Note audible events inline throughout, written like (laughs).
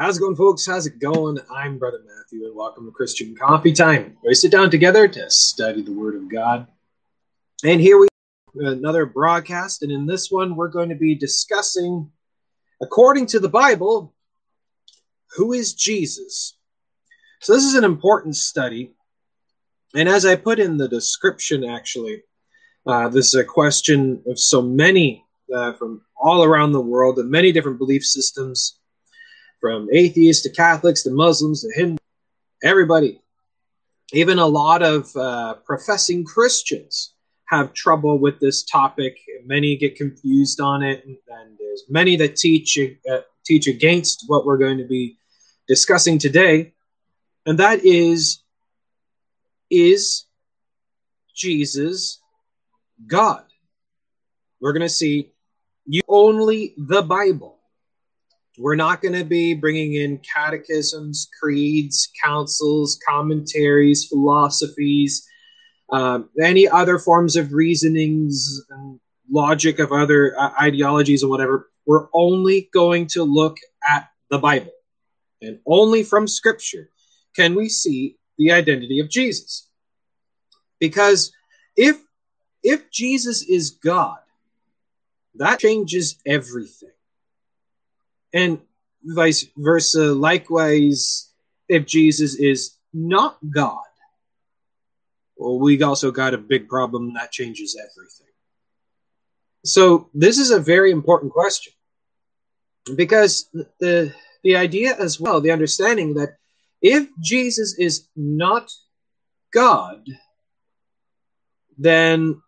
How's it going, folks? How's it going? I'm Brother Matthew, and welcome to Christian Coffee Time. where We sit down together to study the Word of God. And here we another broadcast, and in this one, we're going to be discussing, according to the Bible, who is Jesus. So this is an important study, and as I put in the description, actually, uh, this is a question of so many uh, from all around the world and many different belief systems from atheists to Catholics to Muslims to Hindus, everybody, even a lot of uh, professing Christians have trouble with this topic. Many get confused on it, and, and there's many that teach uh, teach against what we're going to be discussing today, and that is is Jesus God? We're going to see you only the Bible we're not going to be bringing in catechisms, creeds, councils, commentaries, philosophies, um, any other forms of reasonings logic of other uh, ideologies or whatever. We're only going to look at the Bible. And only from Scripture can we see the identity of Jesus. Because if if Jesus is God, that changes everything and vice versa. Likewise, if Jesus is not God, well, we also got a big problem that changes everything. So this is a very important question because the the idea as well, the understanding that if Jesus is not God, then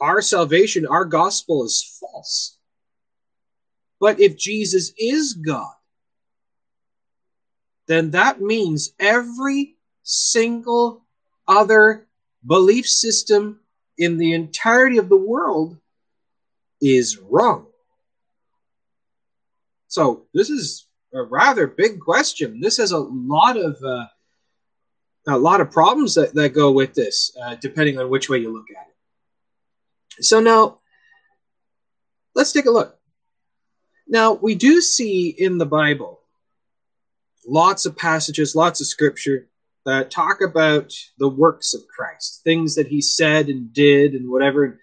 our salvation, our gospel is false. But if Jesus is God, then that means every single other belief system in the entirety of the world is wrong. So this is a rather big question. This has a lot of uh, a lot of problems that, that go with this, uh, depending on which way you look at it. So now, let's take a look. Now, we do see in the Bible lots of passages, lots of scripture that talk about the works of Christ, things that he said and did and whatever. And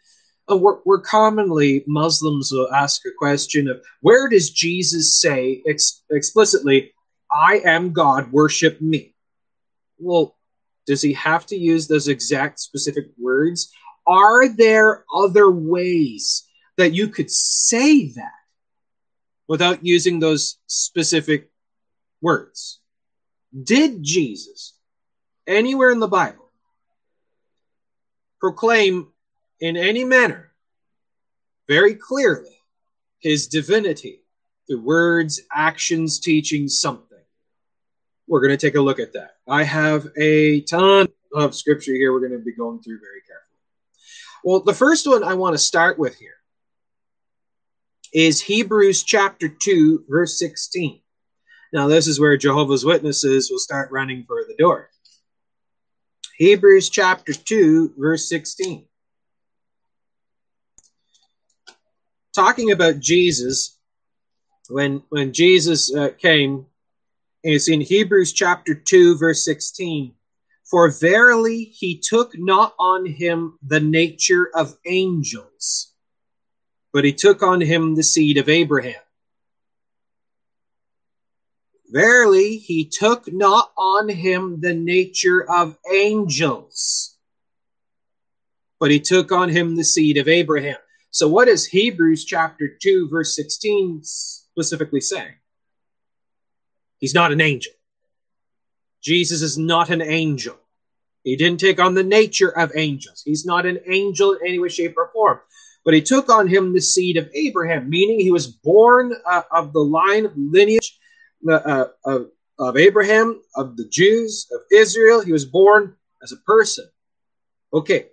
uh, we're, we're commonly, Muslims will ask a question of where does Jesus say ex- explicitly, I am God, worship me? Well, does he have to use those exact specific words? Are there other ways that you could say that? Without using those specific words. Did Jesus, anywhere in the Bible, proclaim in any manner, very clearly, his divinity through words, actions, teaching, something? We're going to take a look at that. I have a ton of scripture here we're going to be going through very carefully. Well, the first one I want to start with here is Hebrews chapter 2, verse 16. Now, this is where Jehovah's Witnesses will start running for the door. Hebrews chapter 2, verse 16. Talking about Jesus, when, when Jesus uh, came, it's in Hebrews chapter 2, verse 16. For verily he took not on him the nature of angels but he took on him the seed of Abraham. Verily, he took not on him the nature of angels, but he took on him the seed of Abraham. So, what is Hebrews chapter 2, verse 16 specifically saying? He's not an angel. Jesus is not an angel. He didn't take on the nature of angels. He's not an angel in any way, shape, or form but he took on him the seed of Abraham, meaning he was born uh, of the line of lineage uh, uh, of, of Abraham, of the Jews, of Israel. He was born as a person. Okay,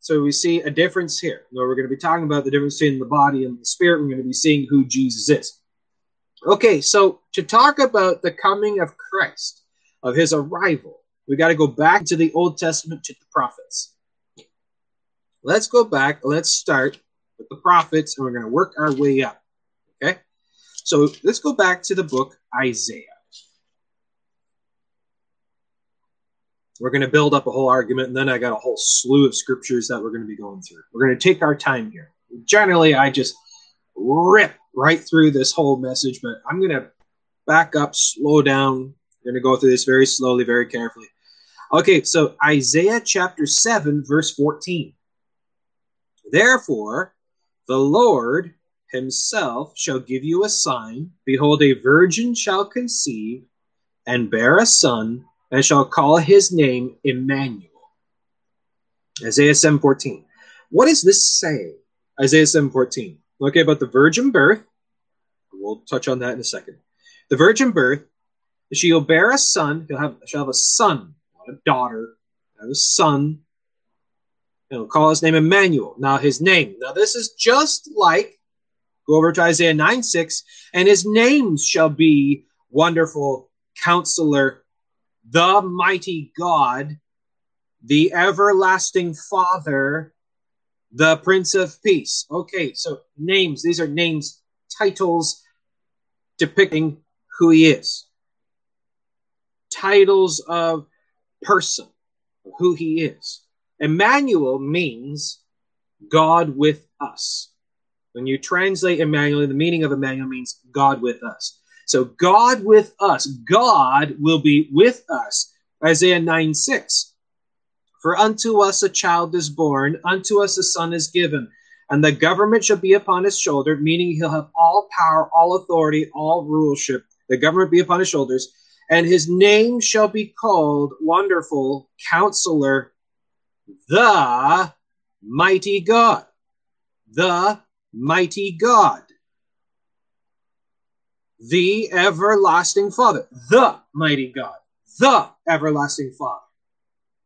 so we see a difference here. Now we're going to be talking about the difference between the body and the spirit. We're going to be seeing who Jesus is. Okay, so to talk about the coming of Christ, of his arrival, we got to go back to the Old Testament to the prophets. Let's go back. Let's start with the prophets, and we're going to work our way up. Okay? So let's go back to the book Isaiah. We're going to build up a whole argument, and then I got a whole slew of scriptures that we're going to be going through. We're going to take our time here. Generally, I just rip right through this whole message, but I'm going to back up, slow down. We're going to go through this very slowly, very carefully. Okay, so Isaiah chapter 7, verse 14. Therefore, the Lord himself shall give you a sign. Behold, a virgin shall conceive and bear a son, and shall call his name Emmanuel. Isaiah 7:14. What does this say? Isaiah 7:14. Okay, about the virgin birth. We'll touch on that in a second. The virgin birth, she'll bear a son. He'll have she'll have a son, not a daughter. Have a son. And he'll call his name Emmanuel. Now his name. Now this is just like go over to Isaiah 9 6, and his names shall be wonderful counselor, the mighty God, the everlasting Father, the Prince of Peace. Okay, so names, these are names, titles depicting who he is. Titles of person, who he is. Emmanuel means God with us. When you translate Emmanuel, the meaning of Emmanuel means God with us. So God with us, God will be with us. Isaiah 9 6. For unto us a child is born, unto us a son is given, and the government shall be upon his shoulder, meaning he'll have all power, all authority, all rulership. The government be upon his shoulders, and his name shall be called Wonderful Counselor, the Mighty God. The Mighty God. The Everlasting Father. The Mighty God. The Everlasting Father.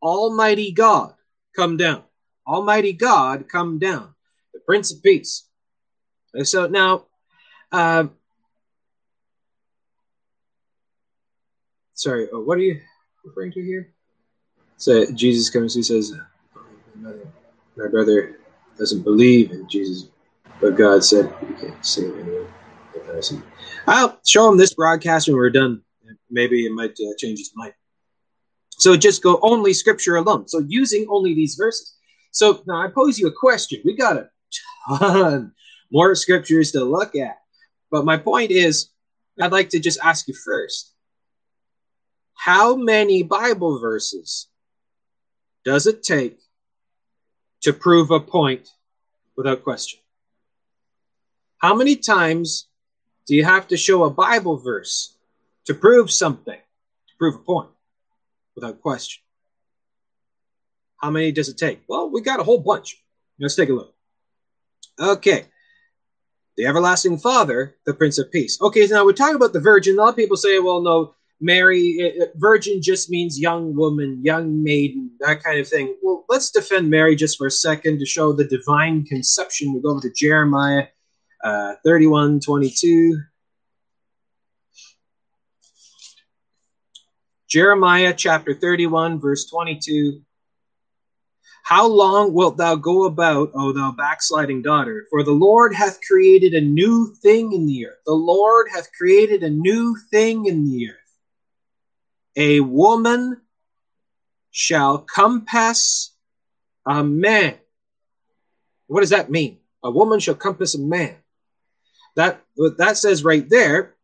Almighty God, come down. Almighty God, come down. The Prince of Peace. So now, uh, sorry, uh, what are you referring to here? So Jesus comes, he says, My brother doesn't believe in Jesus, but God said, You can't save anyone. I'll show him this broadcast when we're done. Maybe it might uh, change his mind. So just go only scripture alone. So using only these verses. So now I pose you a question. We got a ton more scriptures to look at. But my point is, I'd like to just ask you first how many Bible verses does it take to prove a point without question? How many times do you have to show a Bible verse to prove something, to prove a point? without question. How many does it take? Well, we got a whole bunch. Let's take a look. Okay. The everlasting Father, the Prince of Peace. Okay, now we're talking about the virgin. A lot of people say, well, no, Mary, virgin just means young woman, young maiden, that kind of thing. Well, let's defend Mary just for a second to show the divine conception. We go over to Jeremiah uh, 31 22. Jeremiah chapter 31, verse 22. How long wilt thou go about, O thou backsliding daughter? For the Lord hath created a new thing in the earth. The Lord hath created a new thing in the earth. A woman shall compass a man. What does that mean? A woman shall compass a man. That what that says right there,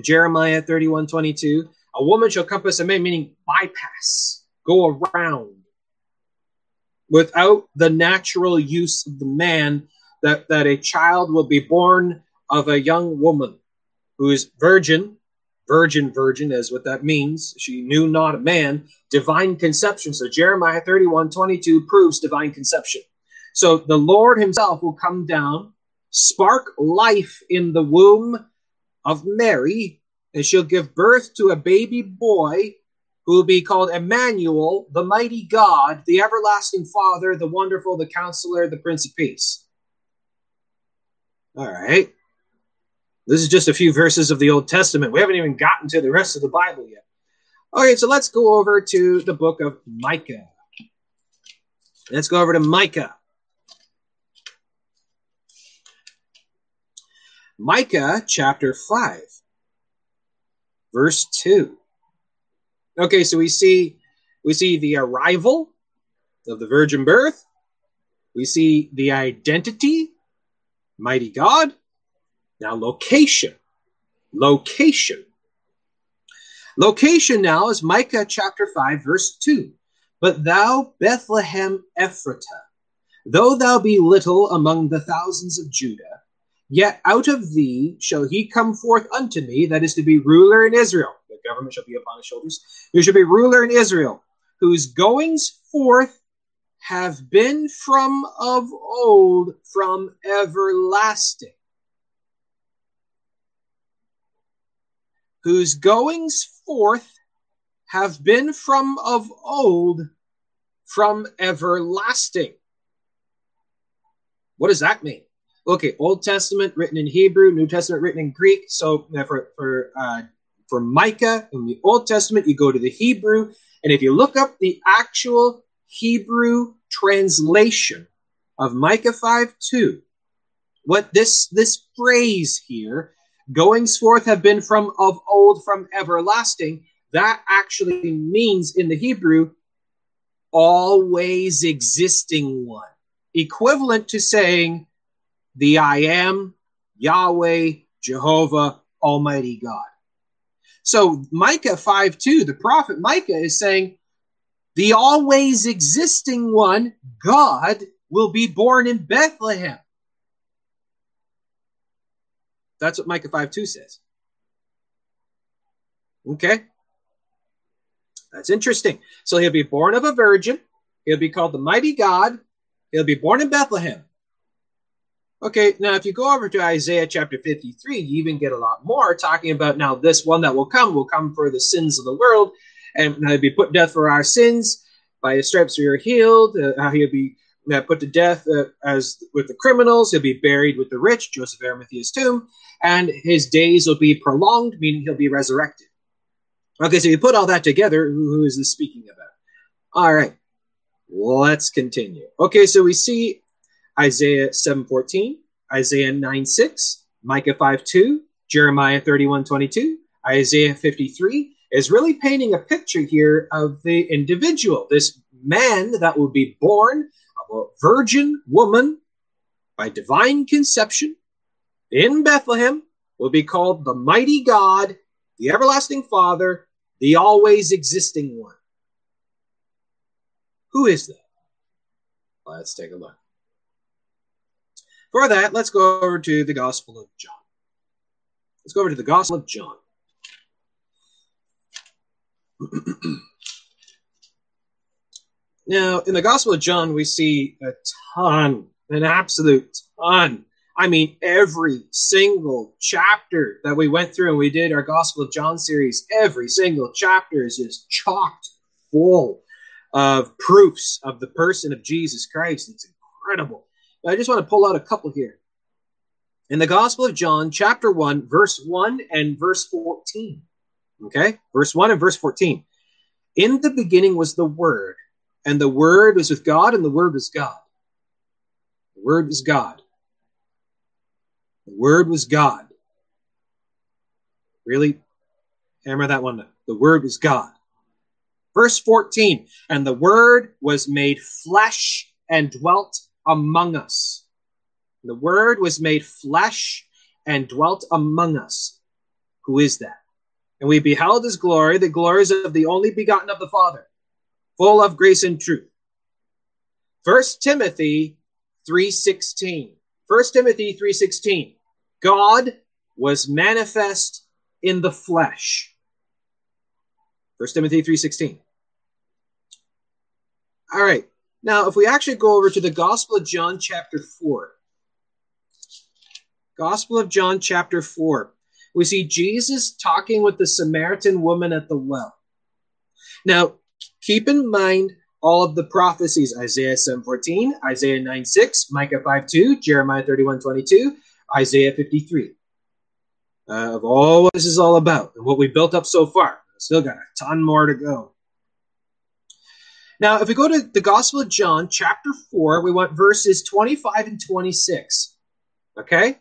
Jeremiah 31, 22 a woman shall compass a man, meaning bypass, go around without the natural use of the man, that, that a child will be born of a young woman who is virgin, virgin, virgin is what that means. She knew not a man, divine conception. So Jeremiah 31 22 proves divine conception. So the Lord himself will come down, spark life in the womb of Mary, and she'll give birth to a baby boy who will be called Emmanuel, the mighty God, the everlasting Father, the wonderful, the counselor, the Prince of Peace. All right. This is just a few verses of the Old Testament. We haven't even gotten to the rest of the Bible yet. Okay, so let's go over to the book of Micah. Let's go over to Micah. Micah chapter 5, verse 2. Okay, so we see we see the arrival of the virgin birth. We see the identity, mighty God. Now location. Location. Location now is Micah chapter 5, verse 2. But thou, Bethlehem Ephratah, though thou be little among the thousands of Judah, yet out of thee shall he come forth unto me, that is to be ruler in Israel. The government shall be upon his shoulders. There shall be ruler in Israel, whose goings forth have been from of old, from everlasting. Whose goings forth have been from of old, from everlasting. What does that mean? Okay, Old Testament written in Hebrew, New Testament written in Greek. So for for uh, for Micah in the Old Testament, you go to the Hebrew, and if you look up the actual Hebrew translation of Micah 5 2, what this this phrase here, goings forth have been from of old, from everlasting, that actually means in the Hebrew, always existing one, equivalent to saying the I am, Yahweh, Jehovah, Almighty God. So Micah 5 2, the prophet Micah is saying, the always existing one, God, will be born in Bethlehem. That's what Micah 5 2 says. Okay? That's interesting. So he'll be born of a virgin. He'll be called the mighty God. He'll be born in Bethlehem. Okay, now if you go over to Isaiah chapter 53, you even get a lot more talking about now this one that will come will come for the sins of the world and he'll be put death for our sins. By his stripes we are healed. Uh, he'll be uh, put to death uh, as with the criminals. He'll be buried with the rich, Joseph Arimathea's tomb, and his days will be prolonged, meaning he'll be resurrected. Okay, so you put all that together, who is this speaking about? All right, let's continue. Okay, so we see Isaiah 7.14, Isaiah nine six, Micah five two, Jeremiah 31.22, Isaiah 53 is really painting a picture here of the individual, this man that will be born virgin woman by divine conception in Bethlehem will be called the mighty God, the everlasting Father, the always existing one. Who is that? Let's take a look. For that, let's go over to the Gospel of John. Let's go over to the Gospel of John. (clears throat) now, in the Gospel of John, we see a ton, an absolute ton. I mean, every single chapter that we went through and we did our Gospel of John series, every single chapter is just chocked full of proofs of the person of Jesus Christ. It's incredible. I just want to pull out a couple here. In the Gospel of John, chapter 1, verse 1 and verse 14. Okay? Verse 1 and verse 14. In the beginning was the Word, and the Word was with God, and the Word was God. The Word was God. The Word was God. Really? Hammer that one. The Word was God. Verse 14. And the Word was made flesh and dwelt among us. The Word was made flesh and dwelt among us. Who is that? And we beheld his glory, the glories of the only begotten of the Father, full of grace and truth. First Timothy 3:16. First Timothy 3:16. God was manifest in the flesh. First Timothy 3:16. All right. Now, if we actually go over to the Gospel of John, chapter 4, Gospel of John, chapter 4, we see Jesus talking with the Samaritan woman at the well. Now, keep in mind all of the prophecies Isaiah 7:14, Isaiah 9:6, Micah 5:2, Jeremiah 31:22, Isaiah 53. Uh, of all what this is all about and what we built up so far. Still got a ton more to go. Now, if we go to the Gospel of John, chapter 4, we want verses 25 and 26. Okay?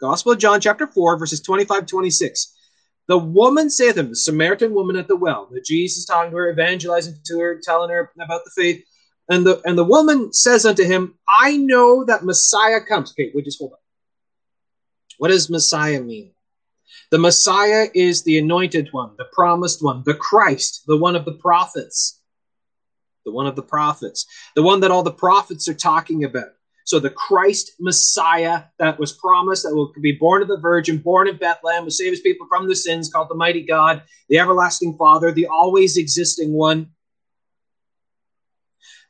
Gospel of John, chapter 4, verses 25 26. The woman saith him, the Samaritan woman at the well, that Jesus talking to her, evangelizing to her, telling her about the faith. And the and the woman says unto him, I know that Messiah comes. Okay, we just hold on. What does Messiah mean? The Messiah is the anointed one, the promised one, the Christ, the one of the prophets. The one of the prophets, the one that all the prophets are talking about. So the Christ Messiah that was promised, that will be born of the Virgin, born in Bethlehem, will save his people from the sins, called the Mighty God, the Everlasting Father, the always existing one.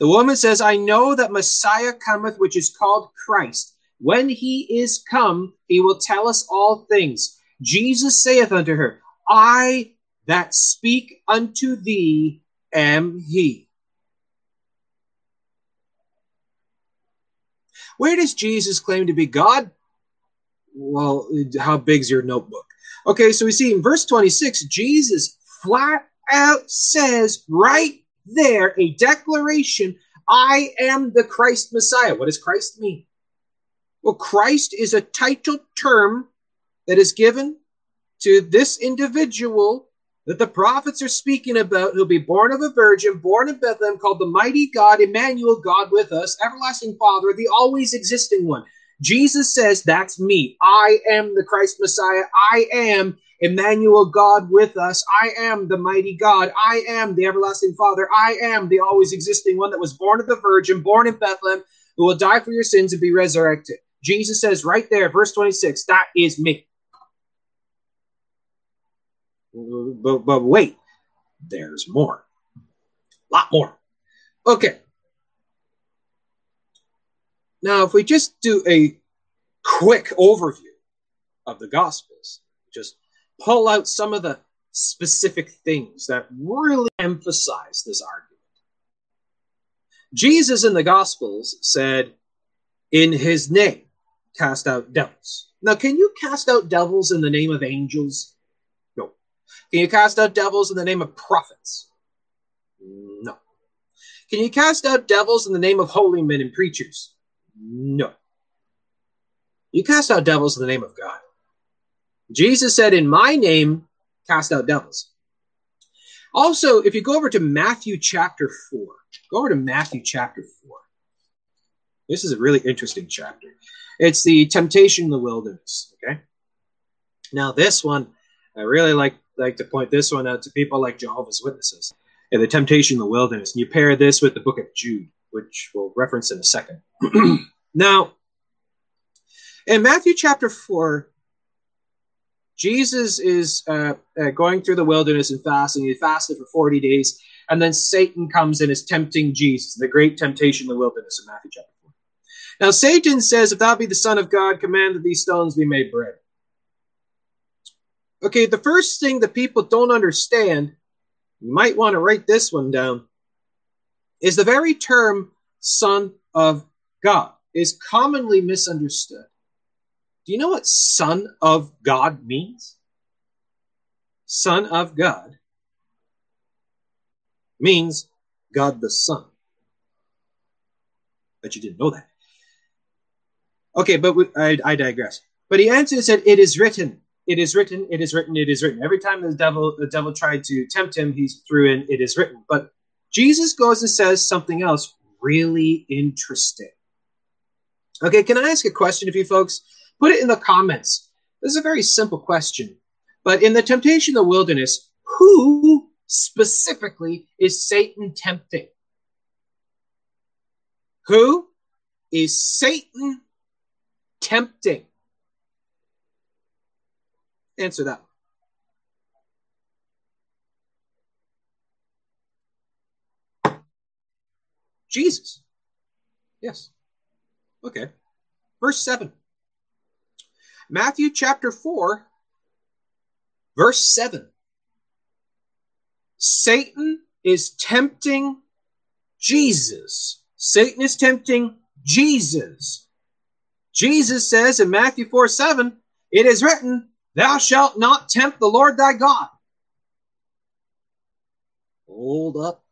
The woman says, I know that Messiah cometh, which is called Christ. When he is come, he will tell us all things. Jesus saith unto her, I that speak unto thee am he. Where does Jesus claim to be God? Well, how big's your notebook? Okay, so we see in verse 26, Jesus flat out says right there a declaration I am the Christ Messiah. What does Christ mean? Well, Christ is a title term that is given to this individual that the prophets are speaking about, who'll be born of a virgin, born in Bethlehem, called the mighty God, Emmanuel, God with us, everlasting Father, the always existing one. Jesus says, That's me. I am the Christ Messiah. I am Emmanuel, God with us. I am the mighty God. I am the everlasting Father. I am the always existing one that was born of the Virgin, born in Bethlehem, who will die for your sins and be resurrected. Jesus says right there, verse 26, that is me. But, but wait, there's more. A lot more. Okay. Now, if we just do a quick overview of the Gospels, just pull out some of the specific things that really emphasize this argument. Jesus in the Gospels said, In his name, cast out devils. Now, can you cast out devils in the name of angels? Can you cast out devils in the name of prophets? No. Can you cast out devils in the name of holy men and preachers? No. You cast out devils in the name of God. Jesus said, In my name, cast out devils. Also, if you go over to Matthew chapter 4, go over to Matthew chapter 4. This is a really interesting chapter. It's the temptation in the wilderness. Okay. Now, this one, I really like like to point this one out to people like Jehovah's Witnesses and the temptation in the wilderness. And you pair this with the book of Jude, which we'll reference in a second. (clears throat) now, in Matthew chapter 4, Jesus is uh, uh, going through the wilderness and fasting. He fasted for 40 days. And then Satan comes and is tempting Jesus, the great temptation in the wilderness in Matthew chapter 4. Now, Satan says, If thou be the Son of God, command that these stones be made bread. Okay, the first thing that people don't understand, you might want to write this one down, is the very term Son of God is commonly misunderstood. Do you know what Son of God means? Son of God means God the Son. But you didn't know that. Okay, but we, I, I digress. But he and said, It is written, it is written, it is written, it is written. Every time the devil the devil tried to tempt him, he threw in it is written. But Jesus goes and says something else really interesting. Okay, can I ask a question of you folks? Put it in the comments. This is a very simple question. But in the temptation of the wilderness, who specifically is Satan tempting? Who is Satan tempting? Answer that. Jesus. Yes. Okay. Verse 7. Matthew chapter 4, verse 7. Satan is tempting Jesus. Satan is tempting Jesus. Jesus says in Matthew 4 7, it is written, Thou shalt not tempt the Lord thy God. Hold up.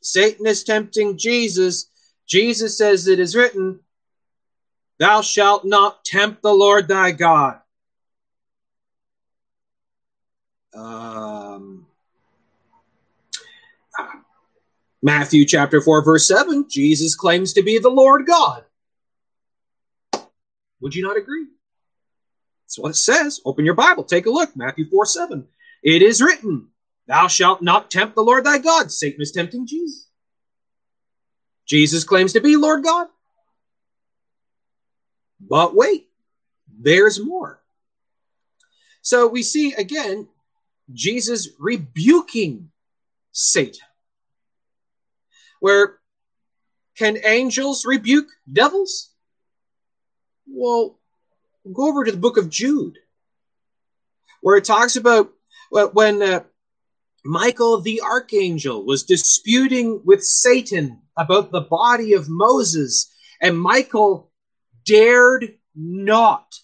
Satan is tempting Jesus. Jesus says it is written, Thou shalt not tempt the Lord thy God. Um, Matthew chapter 4, verse 7, Jesus claims to be the Lord God. Would you not agree? That's what it says. Open your Bible, take a look. Matthew 4 7. It is written, Thou shalt not tempt the Lord thy God. Satan is tempting Jesus. Jesus claims to be Lord God. But wait, there's more. So we see again Jesus rebuking Satan. Where can angels rebuke devils? Well, go over to the book of Jude, where it talks about when uh, Michael the archangel was disputing with Satan about the body of Moses, and Michael dared not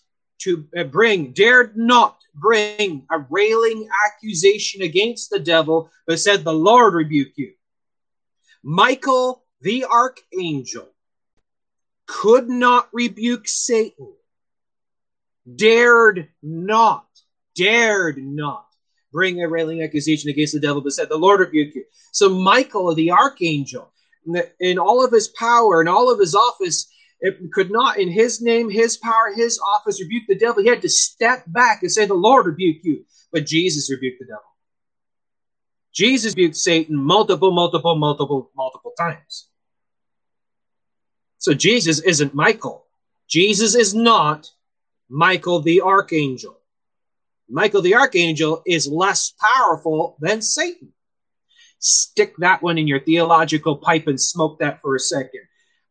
to uh, bring, dared not bring a railing accusation against the devil, but said, The Lord rebuke you. Michael the archangel could not rebuke Satan, dared not, dared not bring a railing accusation against the devil, but said, The Lord rebuke you. So Michael, the archangel, in all of his power and all of his office, it could not, in his name, his power, his office, rebuke the devil. He had to step back and say, The Lord rebuke you. But Jesus rebuked the devil. Jesus rebuked Satan multiple, multiple, multiple, multiple times. So Jesus isn't Michael. Jesus is not Michael the archangel. Michael the archangel is less powerful than Satan. Stick that one in your theological pipe and smoke that for a second.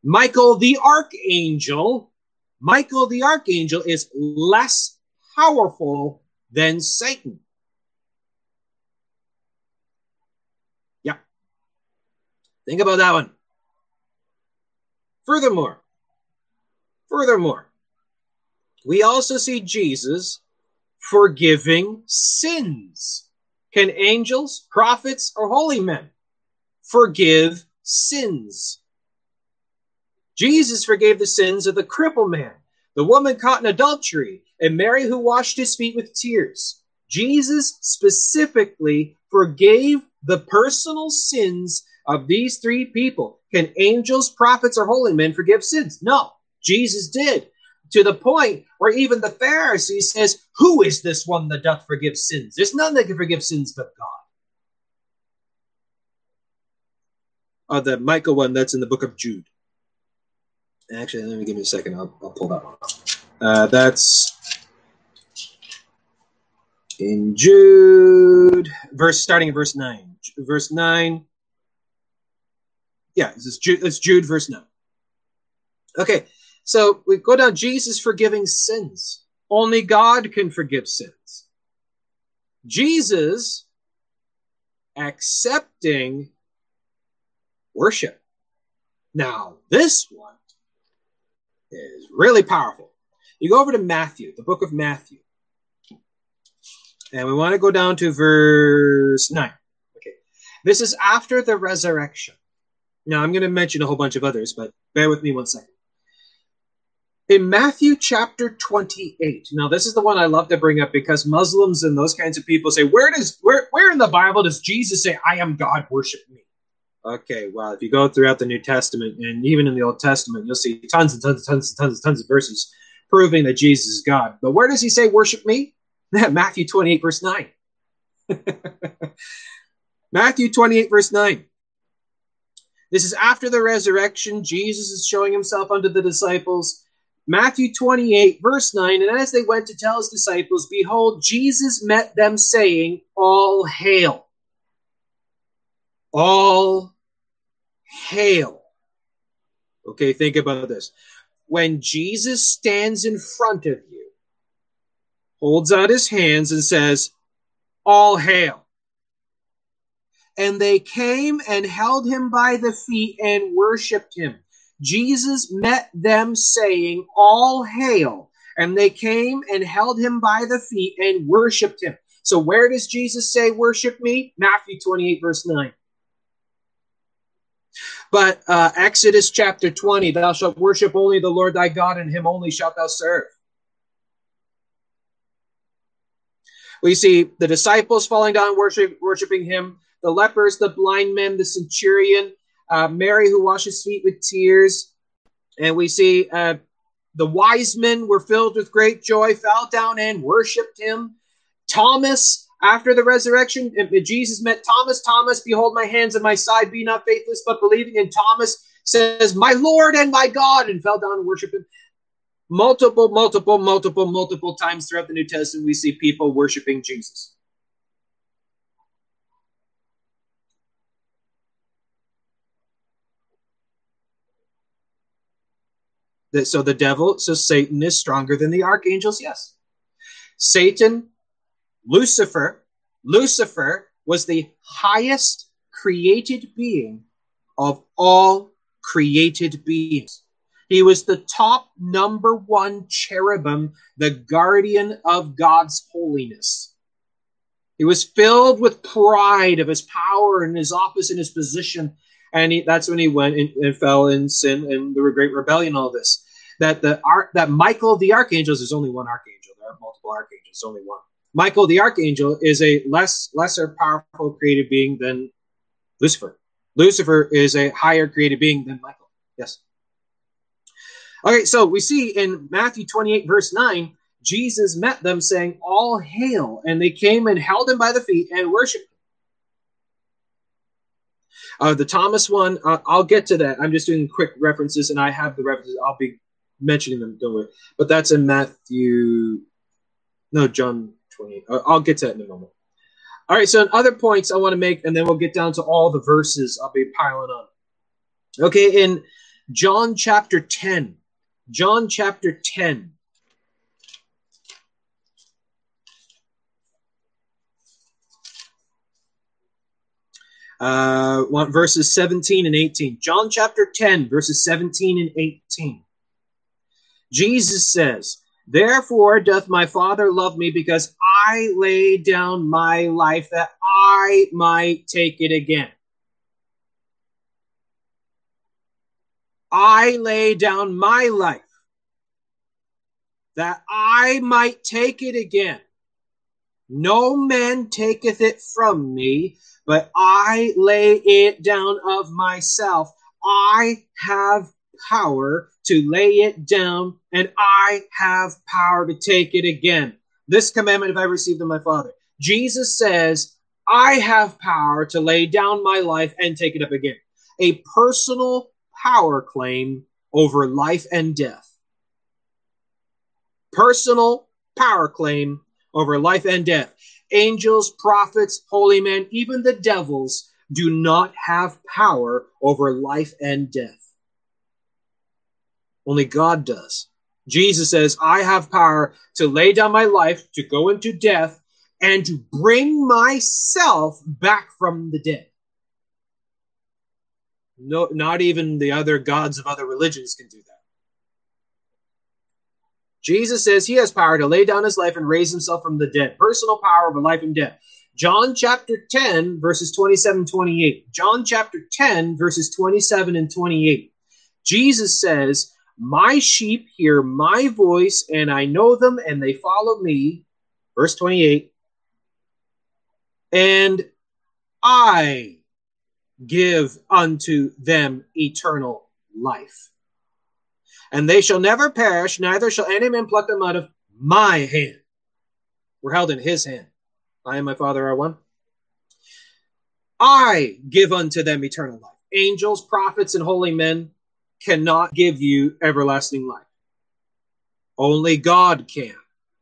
Michael the archangel, Michael the archangel is less powerful than Satan. Yeah. Think about that one. Furthermore, furthermore, we also see Jesus forgiving sins. Can angels, prophets, or holy men forgive sins? Jesus forgave the sins of the crippled man, the woman caught in adultery, and Mary who washed his feet with tears. Jesus specifically forgave the personal sins of these three people. Can angels, prophets, or holy men forgive sins? No, Jesus did. To the point where even the Pharisees says, Who is this one that doth forgive sins? There's none that can forgive sins but God. Oh, the Michael one that's in the book of Jude. Actually, let me give me a second. I'll, I'll pull that one up. Uh, that's in Jude, verse starting in verse nine. Verse nine. Yeah, this is Jude, it's Jude, verse 9. Okay, so we go down Jesus forgiving sins. Only God can forgive sins. Jesus accepting worship. Now, this one is really powerful. You go over to Matthew, the book of Matthew, and we want to go down to verse 9. Okay, this is after the resurrection. Now, I'm going to mention a whole bunch of others, but bear with me one second. In Matthew chapter 28, now this is the one I love to bring up because Muslims and those kinds of people say, where does where where in the Bible does Jesus say, I am God, worship me? Okay, well, if you go throughout the New Testament and even in the Old Testament, you'll see tons and tons and tons and tons and tons of verses proving that Jesus is God. But where does he say worship me? (laughs) Matthew 28, verse 9. (laughs) Matthew 28, verse 9. This is after the resurrection. Jesus is showing himself unto the disciples. Matthew 28, verse 9 And as they went to tell his disciples, behold, Jesus met them, saying, All hail. All hail. Okay, think about this. When Jesus stands in front of you, holds out his hands, and says, All hail and they came and held him by the feet and worshiped him. Jesus met them, saying, All hail. And they came and held him by the feet and worshiped him. So, where does Jesus say, Worship me? Matthew 28, verse 9. But uh, Exodus chapter 20, thou shalt worship only the Lord thy God, and him only shalt thou serve. We see the disciples falling down worship, worshiping him, the lepers, the blind men, the centurion, uh, Mary who washes feet with tears. And we see uh, the wise men were filled with great joy, fell down and worshiped him. Thomas, after the resurrection, Jesus met Thomas. Thomas, behold my hands and my side, be not faithless, but believing. And Thomas says, My Lord and my God, and fell down and worshiped him. Multiple, multiple, multiple, multiple times throughout the New Testament, we see people worshiping Jesus. So the devil, so Satan is stronger than the archangels? Yes. Satan, Lucifer, Lucifer was the highest created being of all created beings. He was the top number one cherubim, the guardian of God's holiness. He was filled with pride of his power and his office and his position. And he, that's when he went and, and, fell in sin and the great rebellion, all this. That the that Michael the archangel is only one archangel. There are multiple archangels, only one. Michael the archangel is a less lesser powerful created being than Lucifer. Lucifer is a higher created being than Michael. Yes. Okay, so we see in Matthew 28, verse 9, Jesus met them saying, All hail. And they came and held him by the feet and worshiped him. Uh, the Thomas one, uh, I'll get to that. I'm just doing quick references, and I have the references. I'll be mentioning them, don't worry. But that's in Matthew, no, John 28. Uh, I'll get to that in a moment. All right, so in other points I want to make, and then we'll get down to all the verses I'll be piling on. Okay, in John chapter 10, John chapter 10. Uh, verses 17 and 18. John chapter 10, verses 17 and 18. Jesus says, Therefore doth my Father love me, because I lay down my life that I might take it again. I lay down my life that I might take it again. No man taketh it from me, but I lay it down of myself. I have power to lay it down, and I have power to take it again. This commandment have I received of my Father. Jesus says, I have power to lay down my life and take it up again. A personal power claim over life and death. Personal power claim over life and death. Angels, prophets, holy men, even the devils do not have power over life and death. Only God does. Jesus says, I have power to lay down my life, to go into death, and to bring myself back from the dead. No, not even the other gods of other religions can do that. Jesus says he has power to lay down his life and raise himself from the dead. Personal power over life and death. John chapter 10, verses 27 28. John chapter 10, verses 27 and 28. Jesus says, My sheep hear my voice, and I know them, and they follow me. Verse 28. And I give unto them eternal life. And they shall never perish, neither shall any man pluck them out of my hand. We're held in his hand. I and my Father are one. I give unto them eternal life. Angels, prophets, and holy men cannot give you everlasting life. Only God can.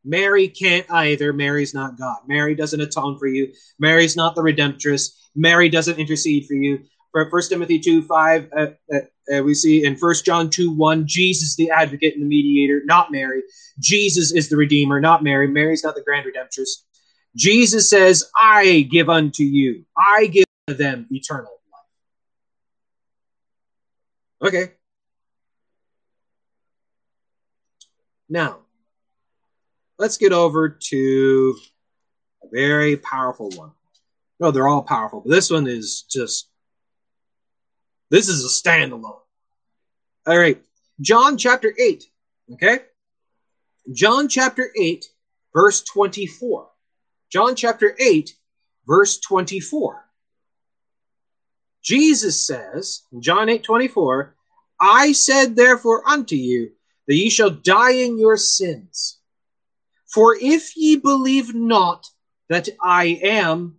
Mary can't either. Mary's not God. Mary doesn't atone for you. Mary's not the redemptress. Mary doesn't intercede for you. For 1 Timothy 2 5, uh, uh, uh, we see in 1 John 2 1, Jesus the advocate and the mediator, not Mary. Jesus is the redeemer, not Mary. Mary's not the grand redemptress. Jesus says, I give unto you, I give them eternal life. Okay. Now, let's get over to a very powerful one. No, they're all powerful, but this one is just This is a standalone. All right. John chapter 8. Okay. John chapter 8, verse 24. John chapter 8, verse 24. Jesus says, John 8, 24, I said therefore unto you that ye shall die in your sins. For if ye believe not that I am,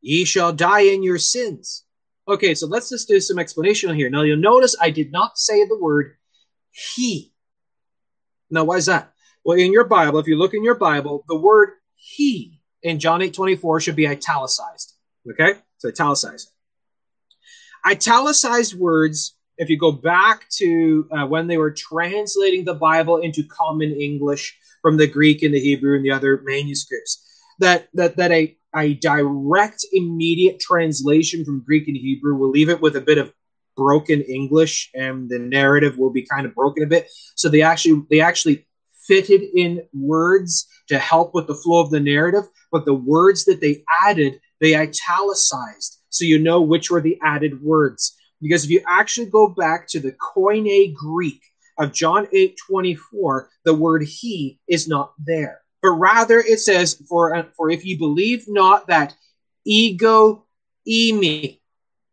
ye shall die in your sins. Okay, so let's just do some explanation here. Now you'll notice I did not say the word he. Now, why is that? Well, in your Bible, if you look in your Bible, the word he in John 8 24 should be italicized. Okay? So italicized. Italicized words, if you go back to uh, when they were translating the Bible into common English from the Greek and the Hebrew and the other manuscripts, that that that a a direct immediate translation from Greek and Hebrew will leave it with a bit of broken English and the narrative will be kind of broken a bit. So they actually they actually fitted in words to help with the flow of the narrative, but the words that they added, they italicized so you know which were the added words. Because if you actually go back to the Koine Greek of John 8 24, the word he is not there but rather it says, "For for if you believe not that ego eimi,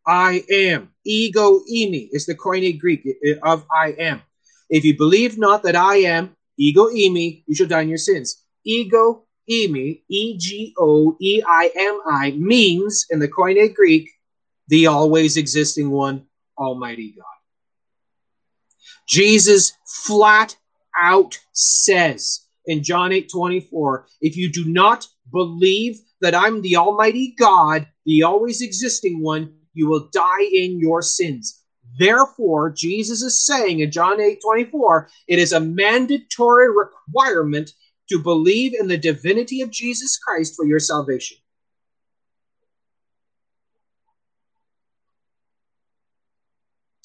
I am ego eimi is the Koine Greek of I am. If you believe not that I am ego eimi, you shall die in your sins. Ego eimi, E G O E I M I means in the Koine Greek the always existing one, Almighty God. Jesus flat out says in John 8 24, if you do not believe that I'm the Almighty God, the always existing one, you will die in your sins. Therefore, Jesus is saying in John 8 24, it is a mandatory requirement to believe in the divinity of Jesus Christ for your salvation.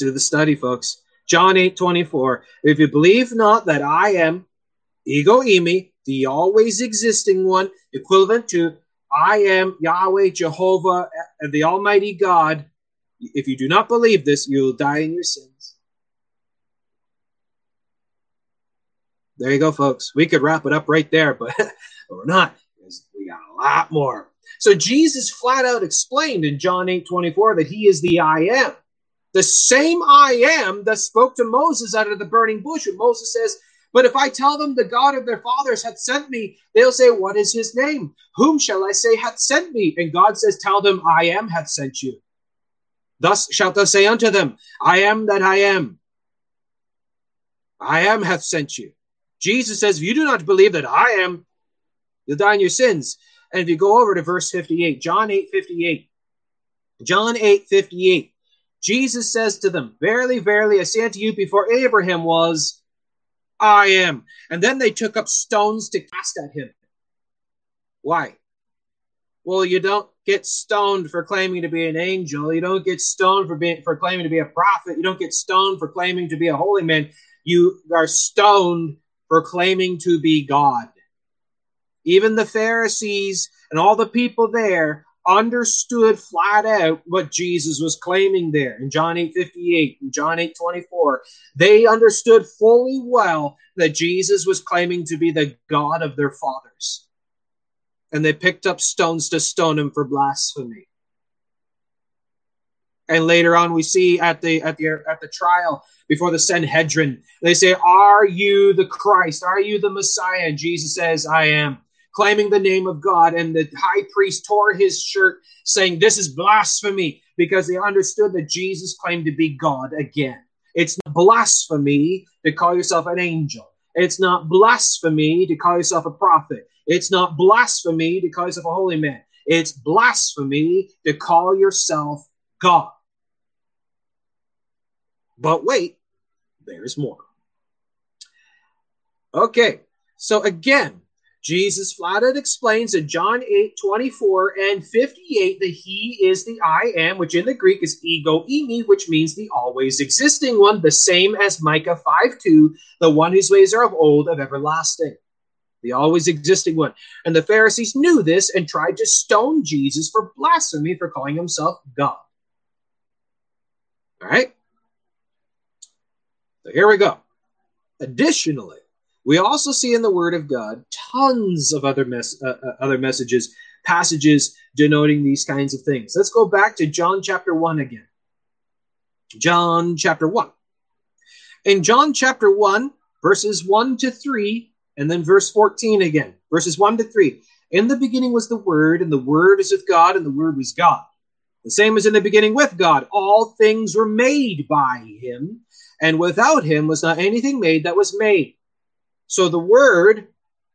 Do the study, folks. John 8 24. If you believe not that I am ego eimi, the always existing one, equivalent to I am Yahweh, Jehovah, and the Almighty God. If you do not believe this, you'll die in your sins. There you go, folks. We could wrap it up right there, but (laughs) we're not we got a lot more. So Jesus flat out explained in John 8 24 that he is the I am. The same I am that spoke to Moses out of the burning bush. And Moses says, but if I tell them the God of their fathers hath sent me, they'll say, What is his name? Whom shall I say hath sent me? And God says, Tell them, I am hath sent you. Thus shalt thou say unto them, I am that I am. I am hath sent you. Jesus says, If you do not believe that I am, you'll die in your sins. And if you go over to verse 58, John 8 58, John 8 58, Jesus says to them, Verily, verily, I say unto you, before Abraham was, I am. And then they took up stones to cast at him. Why? Well, you don't get stoned for claiming to be an angel. You don't get stoned for being for claiming to be a prophet. You don't get stoned for claiming to be a holy man. You are stoned for claiming to be God. Even the Pharisees and all the people there understood flat out what Jesus was claiming there in John 8 58 and John 8 24. They understood fully well that Jesus was claiming to be the God of their fathers. And they picked up stones to stone him for blasphemy. And later on, we see at the at the at the trial before the Sanhedrin, they say, "Are you the Christ? Are you the Messiah?" And Jesus says, "I am." Claiming the name of God. And the high priest tore his shirt, saying, This is blasphemy, because they understood that Jesus claimed to be God again. It's blasphemy to call yourself an angel. It's not blasphemy to call yourself a prophet. It's not blasphemy to call yourself a holy man. It's blasphemy to call yourself God. But wait, there's more. Okay, so again, Jesus flat out explains in John 8, 24 and 58 that he is the I am, which in the Greek is ego eimi, which means the always existing one, the same as Micah 5 2, the one whose ways are of old, of everlasting. The always existing one. And the Pharisees knew this and tried to stone Jesus for blasphemy for calling himself God. All right? So here we go. Additionally, we also see in the Word of God tons of other mes- uh, uh, other messages, passages denoting these kinds of things. Let's go back to John chapter 1 again. John chapter 1. In John chapter 1, verses 1 to 3, and then verse 14 again, verses 1 to 3. In the beginning was the Word, and the Word is with God, and the Word was God. The same as in the beginning with God. All things were made by him, and without him was not anything made that was made. So the Word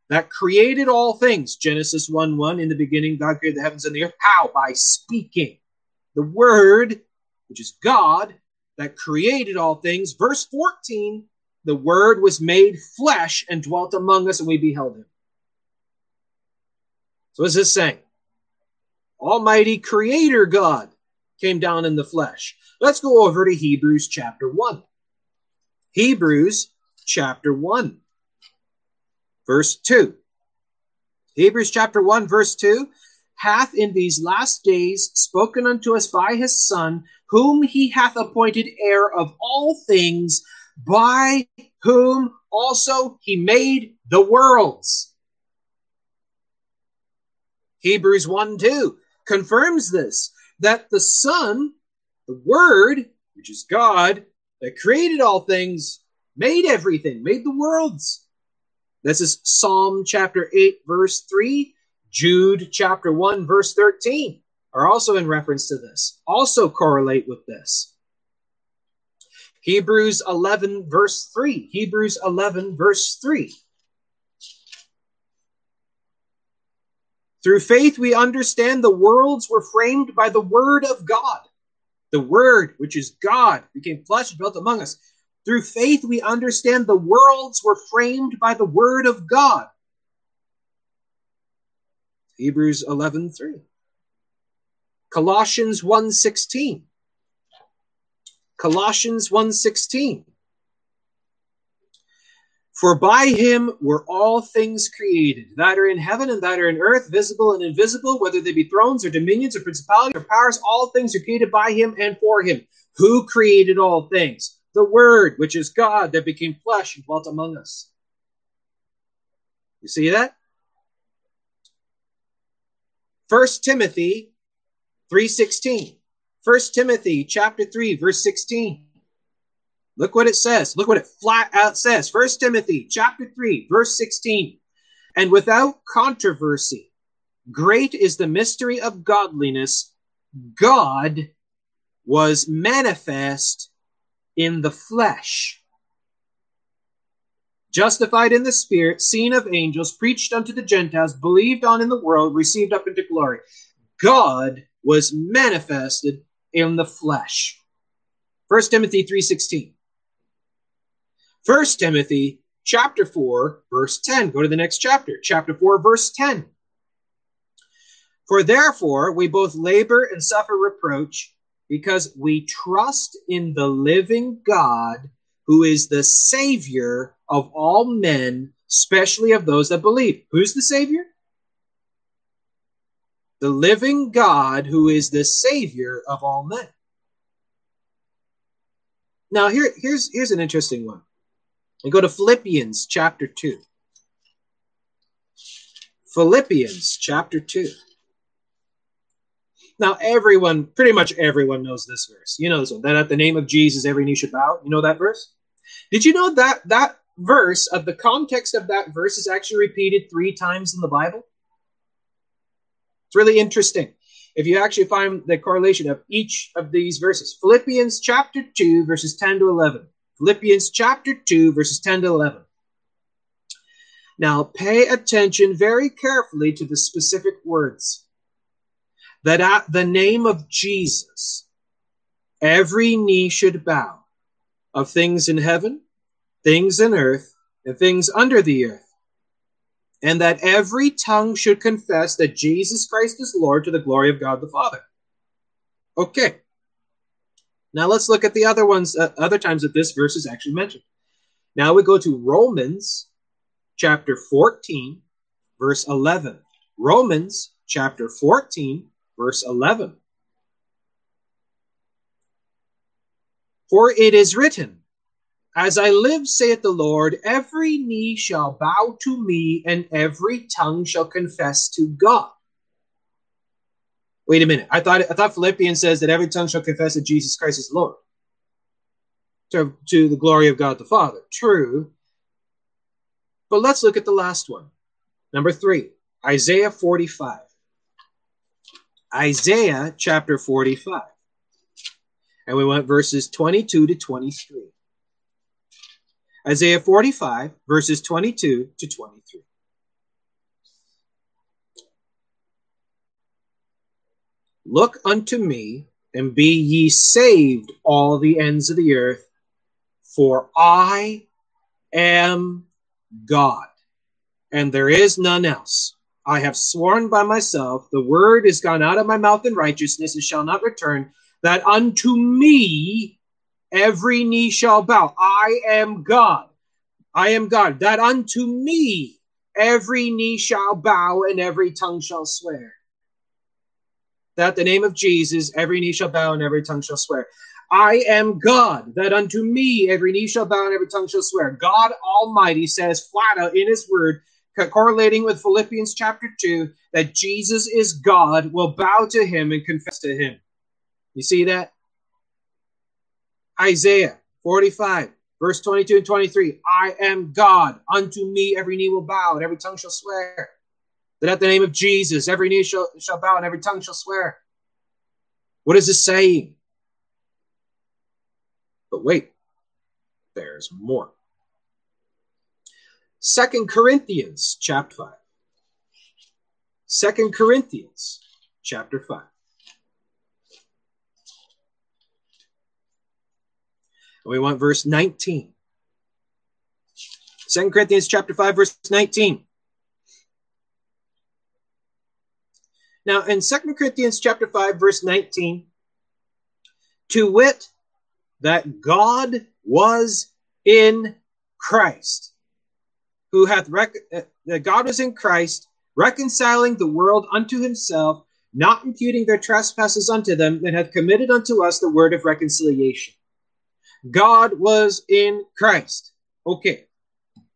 that created all things, Genesis 1 1, in the beginning, God created the heavens and the earth. How? By speaking. The Word, which is God, that created all things. Verse 14, the Word was made flesh and dwelt among us, and we beheld him. So, what is this saying? Almighty Creator God came down in the flesh. Let's go over to Hebrews chapter 1. Hebrews chapter 1, verse 2. Hebrews chapter 1, verse 2 hath in these last days spoken unto us by his Son, whom he hath appointed heir of all things, by whom also he made the worlds. Hebrews 1 2 confirms this that the Son, the Word, which is God, that created all things, made everything, made the worlds. This is Psalm chapter 8, verse 3, Jude chapter 1, verse 13 are also in reference to this, also correlate with this. Hebrews 11, verse 3. Hebrews 11, verse 3. Through faith, we understand the worlds were framed by the Word of God. The Word, which is God, became flesh and dwelt among us. Through faith, we understand the worlds were framed by the Word of God. Hebrews 11 3. Colossians 1 16. Colossians 1 16. For by him were all things created, that are in heaven and that are in earth, visible and invisible, whether they be thrones or dominions or principalities or powers, all things are created by him and for him. Who created all things? The Word, which is God, that became flesh and dwelt among us. You see that? First Timothy 3.16. First Timothy chapter 3, verse 16. Look what it says. Look what it flat out says. First Timothy chapter 3, verse 16. And without controversy, great is the mystery of godliness. God was manifest in the flesh, justified in the spirit, seen of angels, preached unto the Gentiles, believed on in the world, received up into glory. God was manifested in the flesh. 1 Timothy 3:16. 1 Timothy chapter 4 verse 10. Go to the next chapter. Chapter 4 verse 10. For therefore we both labor and suffer reproach because we trust in the living God who is the savior of all men, especially of those that believe. Who's the savior? the living God who is the Savior of all men. Now, here, here's, here's an interesting one. We go to Philippians chapter 2. Philippians chapter 2. Now, everyone, pretty much everyone knows this verse. You know this one, that at the name of Jesus, every knee should bow. You know that verse? Did you know that that verse, of the context of that verse, is actually repeated three times in the Bible? It's really interesting. If you actually find the correlation of each of these verses, Philippians chapter 2, verses 10 to 11. Philippians chapter 2, verses 10 to 11. Now, pay attention very carefully to the specific words. That at the name of Jesus, every knee should bow of things in heaven, things in earth, and things under the earth and that every tongue should confess that Jesus Christ is Lord to the glory of God the Father. Okay. Now let's look at the other ones, uh, other times that this verse is actually mentioned. Now we go to Romans chapter 14, verse 11. Romans chapter 14, verse 11. For it is written, As I live, saith the Lord, every knee shall bow to me, and every tongue shall confess to God. Wait a minute. I thought I thought Philippians says that every tongue shall confess that Jesus Christ is Lord. To, to the glory of God the Father. True. But let's look at the last one. Number three, Isaiah 45. Isaiah chapter 45. And we went verses 22 to 23. Isaiah 45, verses 22 to 23. Look unto me, and be ye saved, all the ends of the earth, for I am God, and there is none else. I have sworn by myself, the word is gone out of my mouth in righteousness, and shall not return, that unto me every knee shall bow. I am God. I am God. That unto me every knee shall bow, and every tongue shall swear. That the name of Jesus, every knee shall bow, and every tongue shall swear. I am God, that unto me every knee shall bow and every tongue shall swear. God Almighty says flat out in His Word, correlating with Philippians chapter 2, that Jesus is God, will bow to Him and confess to Him. You see that? Isaiah 45, verse 22 and 23. I am God. Unto me every knee will bow and every tongue shall swear. That at the name of Jesus every knee shall, shall bow and every tongue shall swear. What is this saying? But wait, there's more. Second Corinthians chapter 5. Second Corinthians chapter 5. We want verse 19. Second Corinthians chapter 5, verse 19. Now, in Second Corinthians chapter 5, verse 19, to wit, that God was in Christ, who hath rec- uh, that God was in Christ, reconciling the world unto himself, not imputing their trespasses unto them, and hath committed unto us the word of reconciliation. God was in Christ. Okay.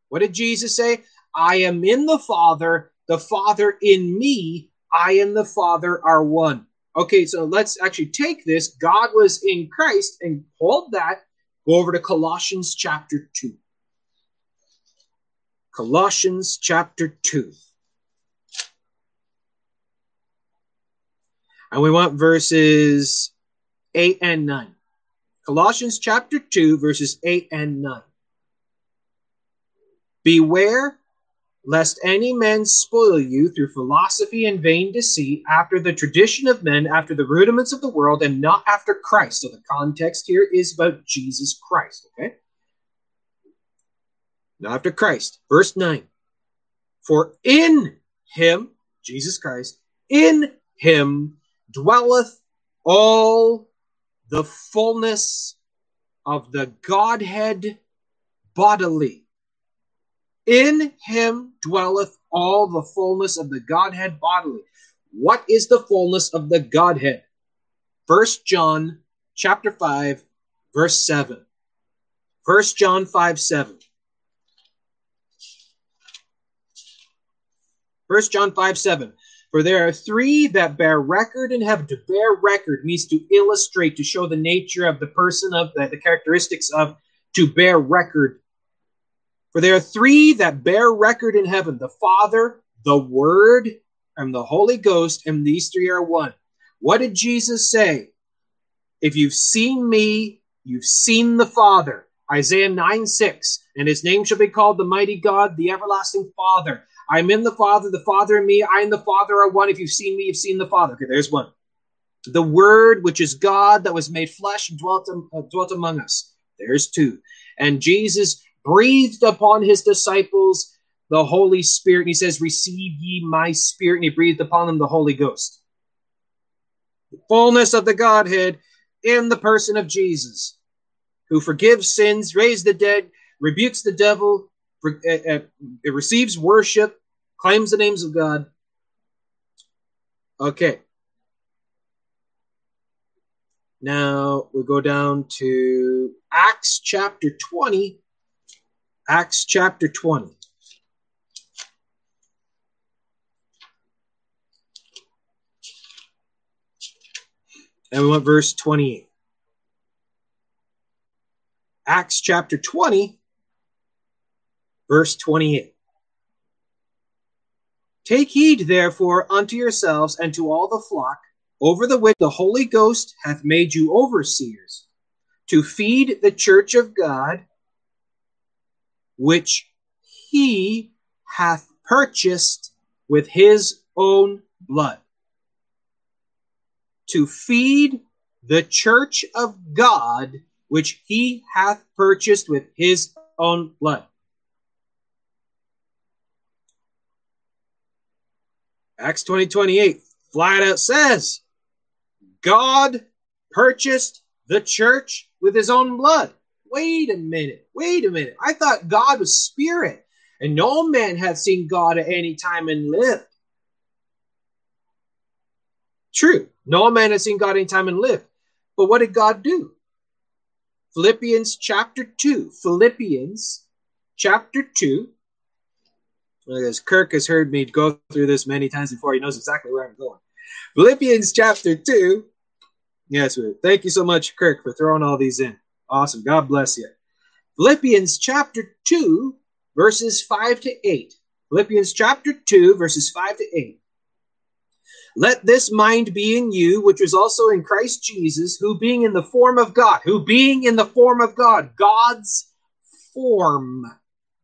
What did Jesus say? I am in the Father, the Father in me, I and the Father are one. Okay, so let's actually take this. God was in Christ and hold that. Go over to Colossians chapter 2. Colossians chapter 2. And we want verses 8 and 9. Colossians chapter 2, verses 8 and 9. Beware lest any man spoil you through philosophy and vain deceit, after the tradition of men, after the rudiments of the world, and not after Christ. So the context here is about Jesus Christ, okay? Not after Christ. Verse 9. For in him, Jesus Christ, in him dwelleth all the fullness of the Godhead bodily. In him dwelleth all the fullness of the Godhead bodily. What is the fullness of the Godhead? First John chapter 5, verse 7. First John 5, 7. First John 5, 7. For there are three that bear record in heaven. To bear record means to illustrate, to show the nature of the person, of the, the characteristics of, to bear record for there are three that bear record in heaven the Father, the Word, and the Holy Ghost, and these three are one. What did Jesus say? If you've seen me, you've seen the Father. Isaiah 9 6. And his name shall be called the mighty God, the everlasting Father. I'm in the Father, the Father in me, I and the Father are one. If you've seen me, you've seen the Father. Okay, there's one. The Word, which is God, that was made flesh and dwelt, uh, dwelt among us. There's two. And Jesus breathed upon his disciples the Holy Spirit. And he says, Receive ye my spirit. And he breathed upon them the Holy Ghost. The fullness of the Godhead in the person of Jesus, who forgives sins, raised the dead, rebukes the devil, it uh, uh, receives worship, claims the names of God. Okay. Now we go down to Acts chapter 20. Acts chapter 20. And we want verse 28. Acts chapter 20, verse 28. Take heed, therefore, unto yourselves and to all the flock, over the which the Holy Ghost hath made you overseers, to feed the church of God, which he hath purchased with his own blood. To feed the church of God, which he hath purchased with his own blood. Acts 20 28 flat out says, God purchased the church with his own blood. Wait a minute. Wait a minute. I thought God was spirit, and no man hath seen God at any time and lived. True. No man has seen God any time and lived. But what did God do? Philippians chapter 2. Philippians chapter 2. As Kirk has heard me go through this many times before, he knows exactly where I'm going. Philippians chapter 2. Yes, thank you so much, Kirk, for throwing all these in. Awesome. God bless you. Philippians chapter 2, verses 5 to 8. Philippians chapter 2, verses 5 to 8. Let this mind be in you, which was also in Christ Jesus, who being in the form of God, who being in the form of God, God's form,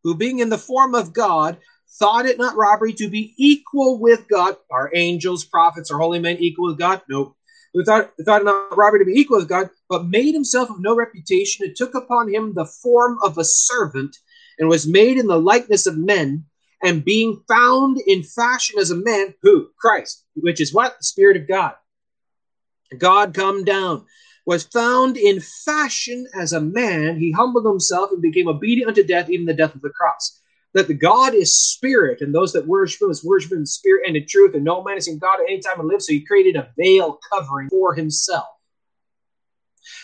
who being in the form of God, thought it not robbery to be equal with God. Are angels, prophets, or holy men equal with God? Nope. Who thought, thought it not robbery to be equal with God, but made himself of no reputation and took upon him the form of a servant and was made in the likeness of men and being found in fashion as a man, who? Christ, which is what? The Spirit of God. God come down, was found in fashion as a man. He humbled himself and became obedient unto death, even the death of the cross. That the God is spirit, and those that worship him is worship in spirit and in truth, and no man is in God at any time and live. So he created a veil covering for himself.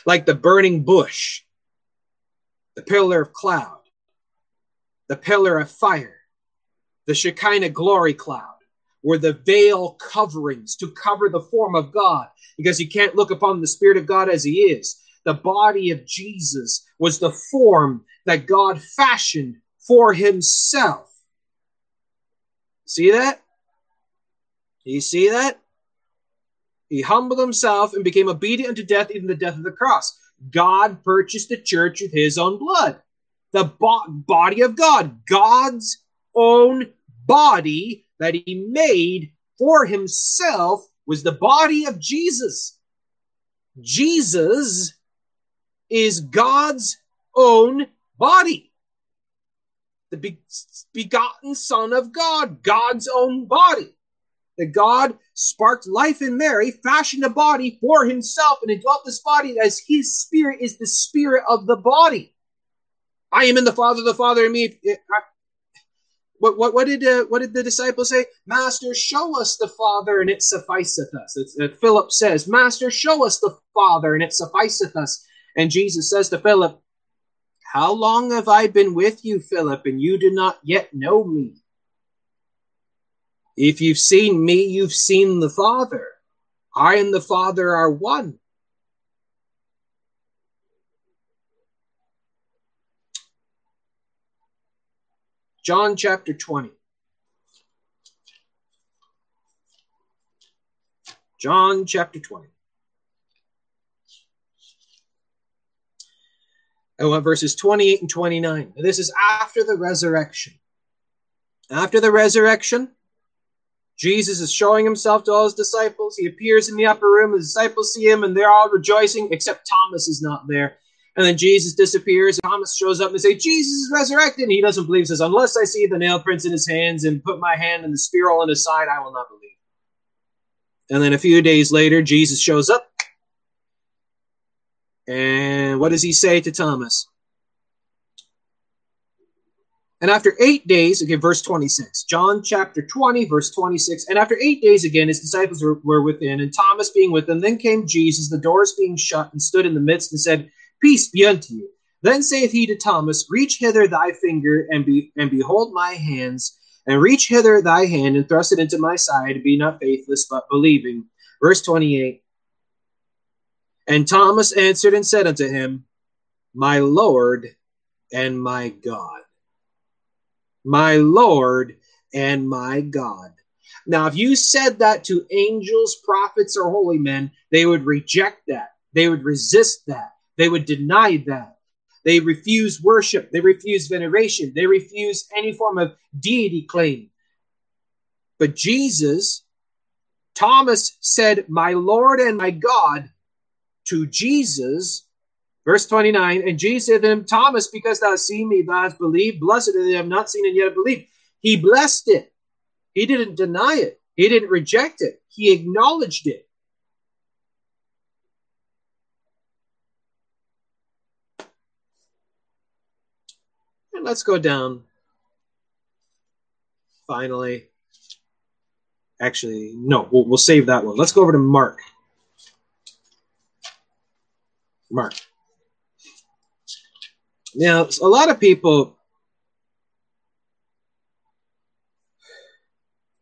Like the burning bush, the pillar of cloud, the pillar of fire, the Shekinah glory cloud, were the veil coverings to cover the form of God, because you can't look upon the Spirit of God as He is. The body of Jesus was the form that God fashioned for Himself. See that? You see that? He humbled himself and became obedient unto death, even the death of the cross. God purchased the church with his own blood. The bo- body of God, God's own body that he made for himself was the body of Jesus. Jesus is God's own body. The begotten Son of God, God's own body. That God sparked life in Mary, fashioned a body for himself, and indwelt this body as his spirit is the spirit of the body. I am in the Father, the Father in me. What, what, what did uh, what did the disciples say? Master, show us the Father, and it sufficeth us. It's, uh, Philip says, Master, show us the Father, and it sufficeth us. And Jesus says to Philip, How long have I been with you, Philip, and you do not yet know me? If you've seen me, you've seen the Father. I and the Father are one. John chapter 20. John chapter 20. I want verses 28 and 29. This is after the resurrection. After the resurrection, Jesus is showing himself to all his disciples. He appears in the upper room. The disciples see him and they're all rejoicing, except Thomas is not there. And then Jesus disappears. Thomas shows up and say, Jesus is resurrected. And he doesn't believe, says, Unless I see the nail prints in his hands and put my hand in the spear hole in his side, I will not believe. And then a few days later, Jesus shows up. And what does he say to Thomas? And after eight days, again, verse 26, John chapter 20, verse 26. And after eight days again, his disciples were, were within, and Thomas being with them. Then came Jesus, the doors being shut, and stood in the midst, and said, Peace be unto you. Then saith he to Thomas, Reach hither thy finger, and, be, and behold my hands, and reach hither thy hand, and thrust it into my side, be not faithless, but believing. Verse 28. And Thomas answered and said unto him, My Lord and my God my Lord and my God. Now, if you said that to angels, prophets, or holy men, they would reject that. They would resist that. They would deny that. They refuse worship. They refuse veneration. They refuse any form of deity claim. But Jesus, Thomas said, My Lord and my God to Jesus Verse 29, and Jesus said to him, Thomas, because thou hast seen me, thou hast believed. Blessed are they have not seen and yet believed. He blessed it. He didn't deny it. He didn't reject it. He acknowledged it. And let's go down. Finally. Actually, no, we'll, we'll save that one. Let's go over to Mark. Mark. Now, a lot of people,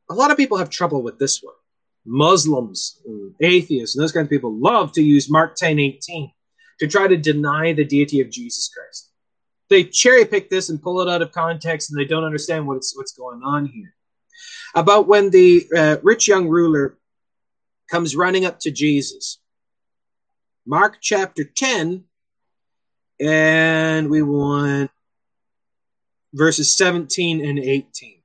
a lot of people have trouble with this one. Muslims, atheists, and those kinds of people love to use Mark 10 18 to try to deny the deity of Jesus Christ. They cherry pick this and pull it out of context, and they don't understand what's, what's going on here. About when the uh, rich young ruler comes running up to Jesus. Mark chapter 10, and we want verses 17 and 18.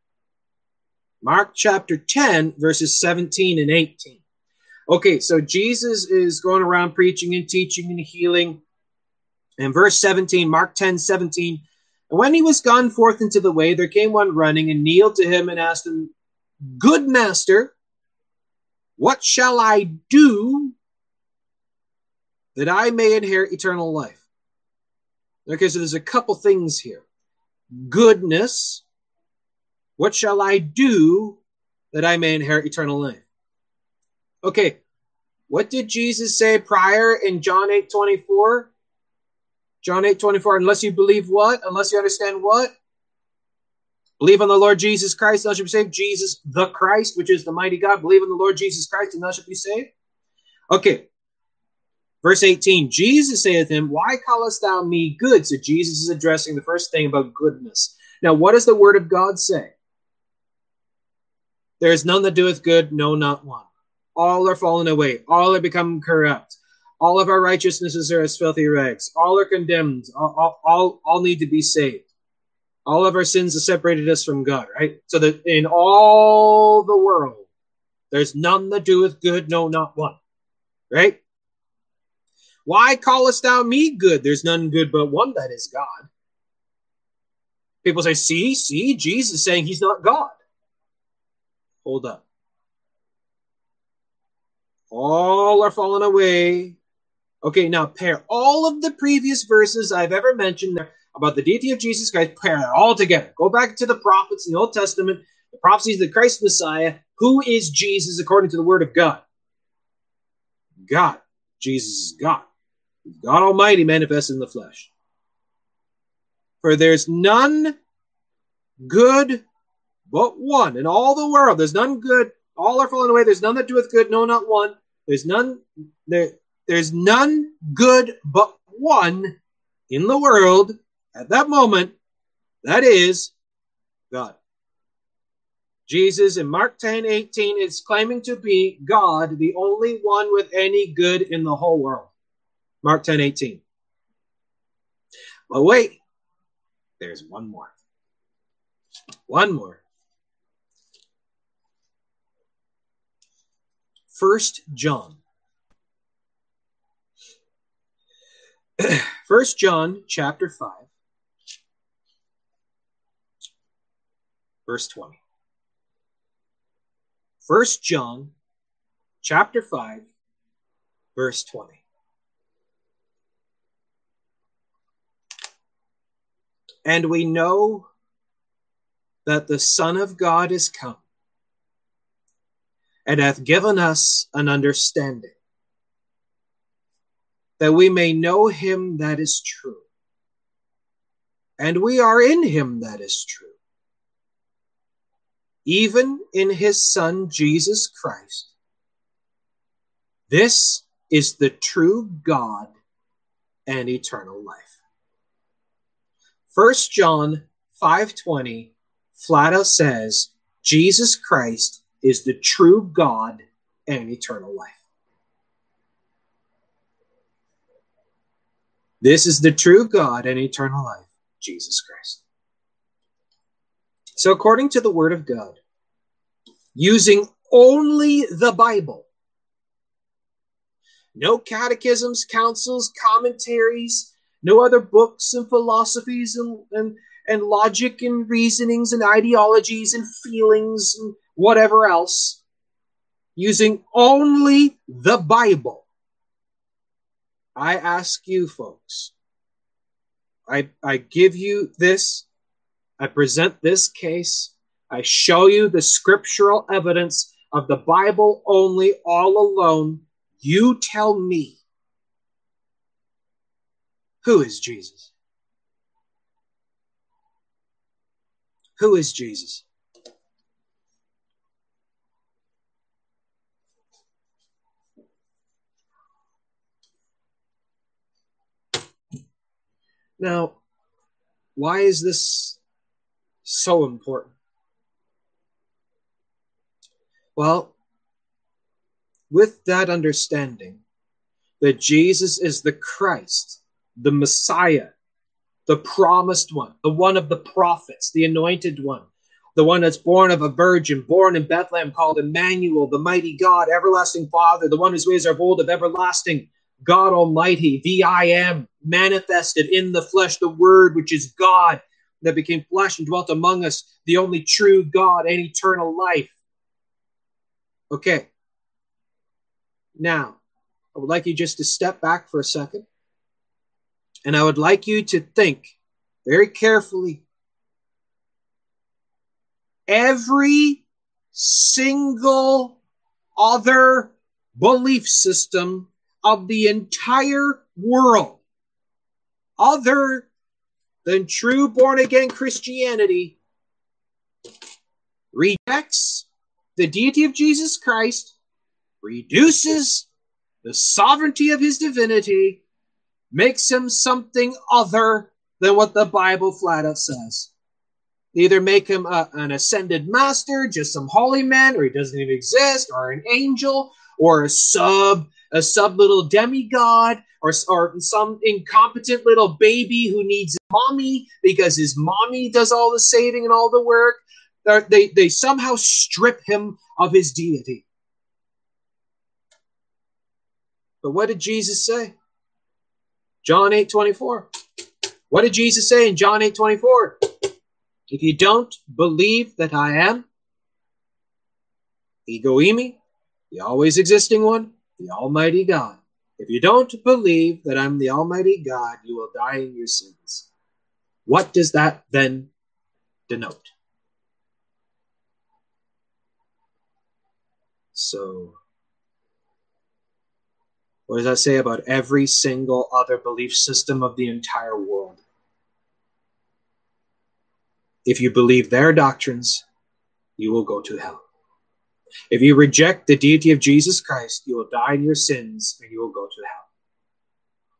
Mark chapter 10, verses 17 and 18. Okay, so Jesus is going around preaching and teaching and healing. And verse 17, Mark 10, 17. And when he was gone forth into the way, there came one running and kneeled to him and asked him, Good master, what shall I do that I may inherit eternal life? Okay, so there's a couple things here. Goodness. What shall I do that I may inherit eternal life? Okay, what did Jesus say prior in John 8 24? John 8 24, unless you believe what? Unless you understand what? Believe on the Lord Jesus Christ, thou shalt be saved. Jesus the Christ, which is the mighty God. Believe in the Lord Jesus Christ, and thou shalt be saved. Okay, Verse 18, Jesus saith him, Why callest thou me good? So Jesus is addressing the first thing about goodness. Now, what does the word of God say? There is none that doeth good, no, not one. All are fallen away, all are become corrupt. All of our righteousnesses are as filthy rags. All are condemned. All, all, all, all need to be saved. All of our sins have separated us from God, right? So that in all the world, there's none that doeth good, no, not one, right? Why callest thou me good? There's none good but one that is God. People say, see, see, Jesus saying he's not God. Hold up. All are fallen away. Okay, now pair all of the previous verses I've ever mentioned about the deity of Jesus Christ, pair it all together. Go back to the prophets in the Old Testament, the prophecies of the Christ Messiah. Who is Jesus according to the Word of God? God. Jesus is God. God Almighty manifested in the flesh. For there's none good but one in all the world. There's none good. All are fallen away. There's none that doeth good. No, not one. There's none. There, there's none good but one in the world at that moment. That is God. Jesus in Mark 10 18 is claiming to be God, the only one with any good in the whole world. Mark 10 18. But wait, there's one more. One more. First John. (clears throat) First John chapter 5 verse 20. First John chapter 5 verse 20. And we know that the Son of God is come and hath given us an understanding, that we may know him that is true. And we are in him that is true, even in his Son Jesus Christ. This is the true God and eternal life. 1 John 5:20 flat out says Jesus Christ is the true God and eternal life. This is the true God and eternal life, Jesus Christ. So, according to the Word of God, using only the Bible, no catechisms, councils, commentaries, no other books and philosophies and, and, and logic and reasonings and ideologies and feelings and whatever else, using only the Bible. I ask you, folks, I, I give you this, I present this case, I show you the scriptural evidence of the Bible only, all alone. You tell me who is Jesus? Who is Jesus? Now, why is this so important? Well, with that understanding that Jesus is the Christ, the Messiah, the promised one, the one of the prophets, the anointed one, the one that's born of a virgin, born in Bethlehem, called Emmanuel, the mighty God, everlasting Father, the one whose ways are of old, of everlasting, God Almighty, the I am, manifested in the flesh, the Word, which is God, that became flesh and dwelt among us, the only true God and eternal life. Okay. Now, I would like you just to step back for a second. And I would like you to think very carefully. Every single other belief system of the entire world, other than true born again Christianity, rejects the deity of Jesus Christ, reduces the sovereignty of his divinity, makes him something other than what the Bible flat out says. either make him a, an ascended master, just some holy man, or he doesn't even exist, or an angel, or a sub a sub little demigod or, or some incompetent little baby who needs mommy because his mommy does all the saving and all the work. Uh, they, they somehow strip him of his deity. But what did Jesus say? John 8 24. What did Jesus say in John 8 24? If you don't believe that I am, ego eimi, the always existing one, the Almighty God. If you don't believe that I'm the Almighty God, you will die in your sins. What does that then denote? So, what does that say about every single other belief system of the entire world? If you believe their doctrines, you will go to hell. If you reject the deity of Jesus Christ, you will die in your sins and you will go to hell.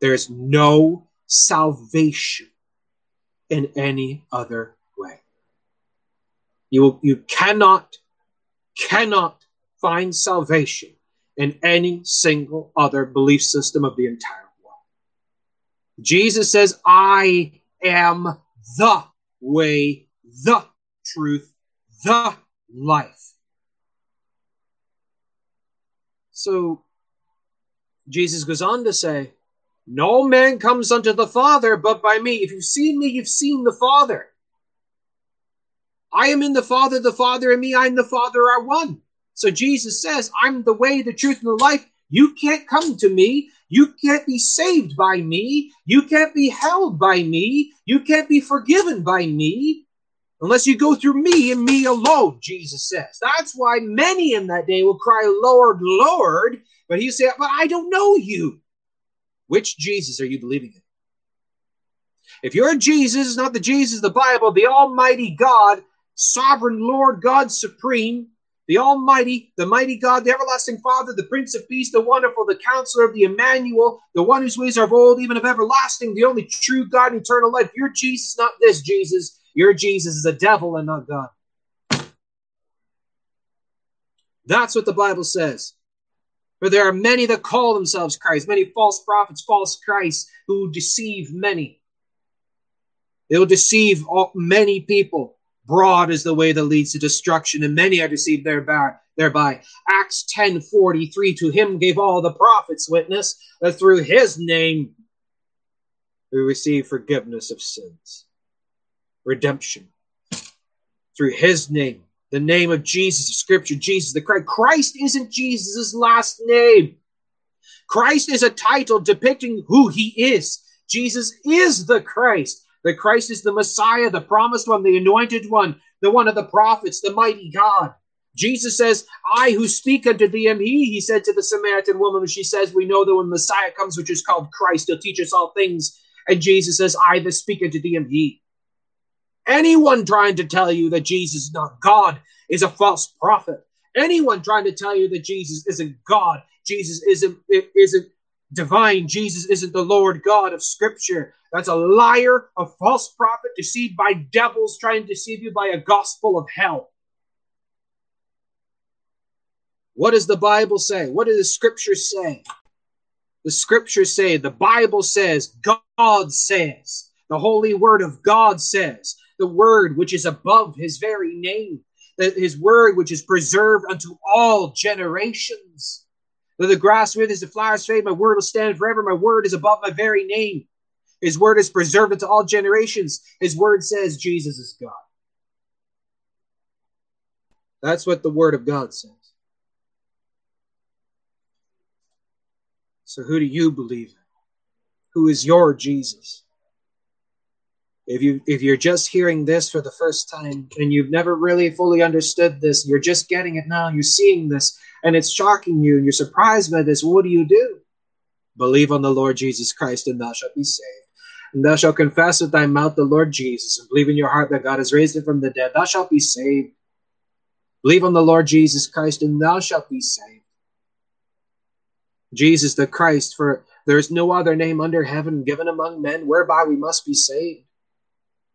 There is no salvation in any other way. You, will, you cannot, cannot find salvation in any single other belief system of the entire world. Jesus says, I am the way, the truth, the life. So Jesus goes on to say, No man comes unto the Father but by me. If you've seen me, you've seen the Father. I am in the Father, the Father in me, I and the Father are one. So Jesus says, I'm the way, the truth, and the life. You can't come to me. You can't be saved by me. You can't be held by me. You can't be forgiven by me unless you go through me and me alone, Jesus says. That's why many in that day will cry, Lord, Lord. But he said, But I don't know you. Which Jesus are you believing in? If your Jesus is not the Jesus of the Bible, the Almighty God, sovereign Lord God supreme, the Almighty, the mighty God, the everlasting Father, the Prince of Peace, the wonderful, the Counselor, of the Emmanuel, the one whose ways are of old, even of everlasting, the only true God and eternal life. Your Jesus, not this Jesus. Your Jesus is a devil and not God. That's what the Bible says. For there are many that call themselves Christ, many false prophets, false Christs who deceive many. They will deceive all, many people. Broad is the way that leads to destruction, and many are deceived thereby. thereby. Acts 10 43 To him gave all the prophets witness that through his name we receive forgiveness of sins, redemption. Through his name, the name of Jesus of Scripture, Jesus the Christ. Christ isn't Jesus' last name. Christ is a title depicting who he is. Jesus is the Christ that Christ is the Messiah, the promised one, the anointed one, the one of the prophets, the mighty God. Jesus says, I who speak unto thee am he, he said to the Samaritan woman. She says, We know that when Messiah comes, which is called Christ, he'll teach us all things. And Jesus says, I that speak unto thee am he. Anyone trying to tell you that Jesus is not God is a false prophet. Anyone trying to tell you that Jesus isn't God, Jesus isn't, isn't divine, Jesus isn't the Lord God of Scripture, that's a liar, a false prophet, deceived by devils trying to deceive you by a gospel of hell. What does the Bible say? What do the scriptures say? The scriptures say, the Bible says, God says, the holy word of God says, the word which is above his very name, his word which is preserved unto all generations. Though the grass withers, the flowers fade, my word will stand forever. My word is above my very name. His word is preserved into all generations. His word says Jesus is God. That's what the word of God says. So who do you believe in? Who is your Jesus? If you if you're just hearing this for the first time and you've never really fully understood this, you're just getting it now, you're seeing this and it's shocking you and you're surprised by this, what do you do? Believe on the Lord Jesus Christ and thou shalt be saved and thou shalt confess with thy mouth the Lord Jesus, and believe in your heart that God has raised him from the dead, thou shalt be saved. Believe on the Lord Jesus Christ, and thou shalt be saved. Jesus the Christ, for there is no other name under heaven given among men whereby we must be saved.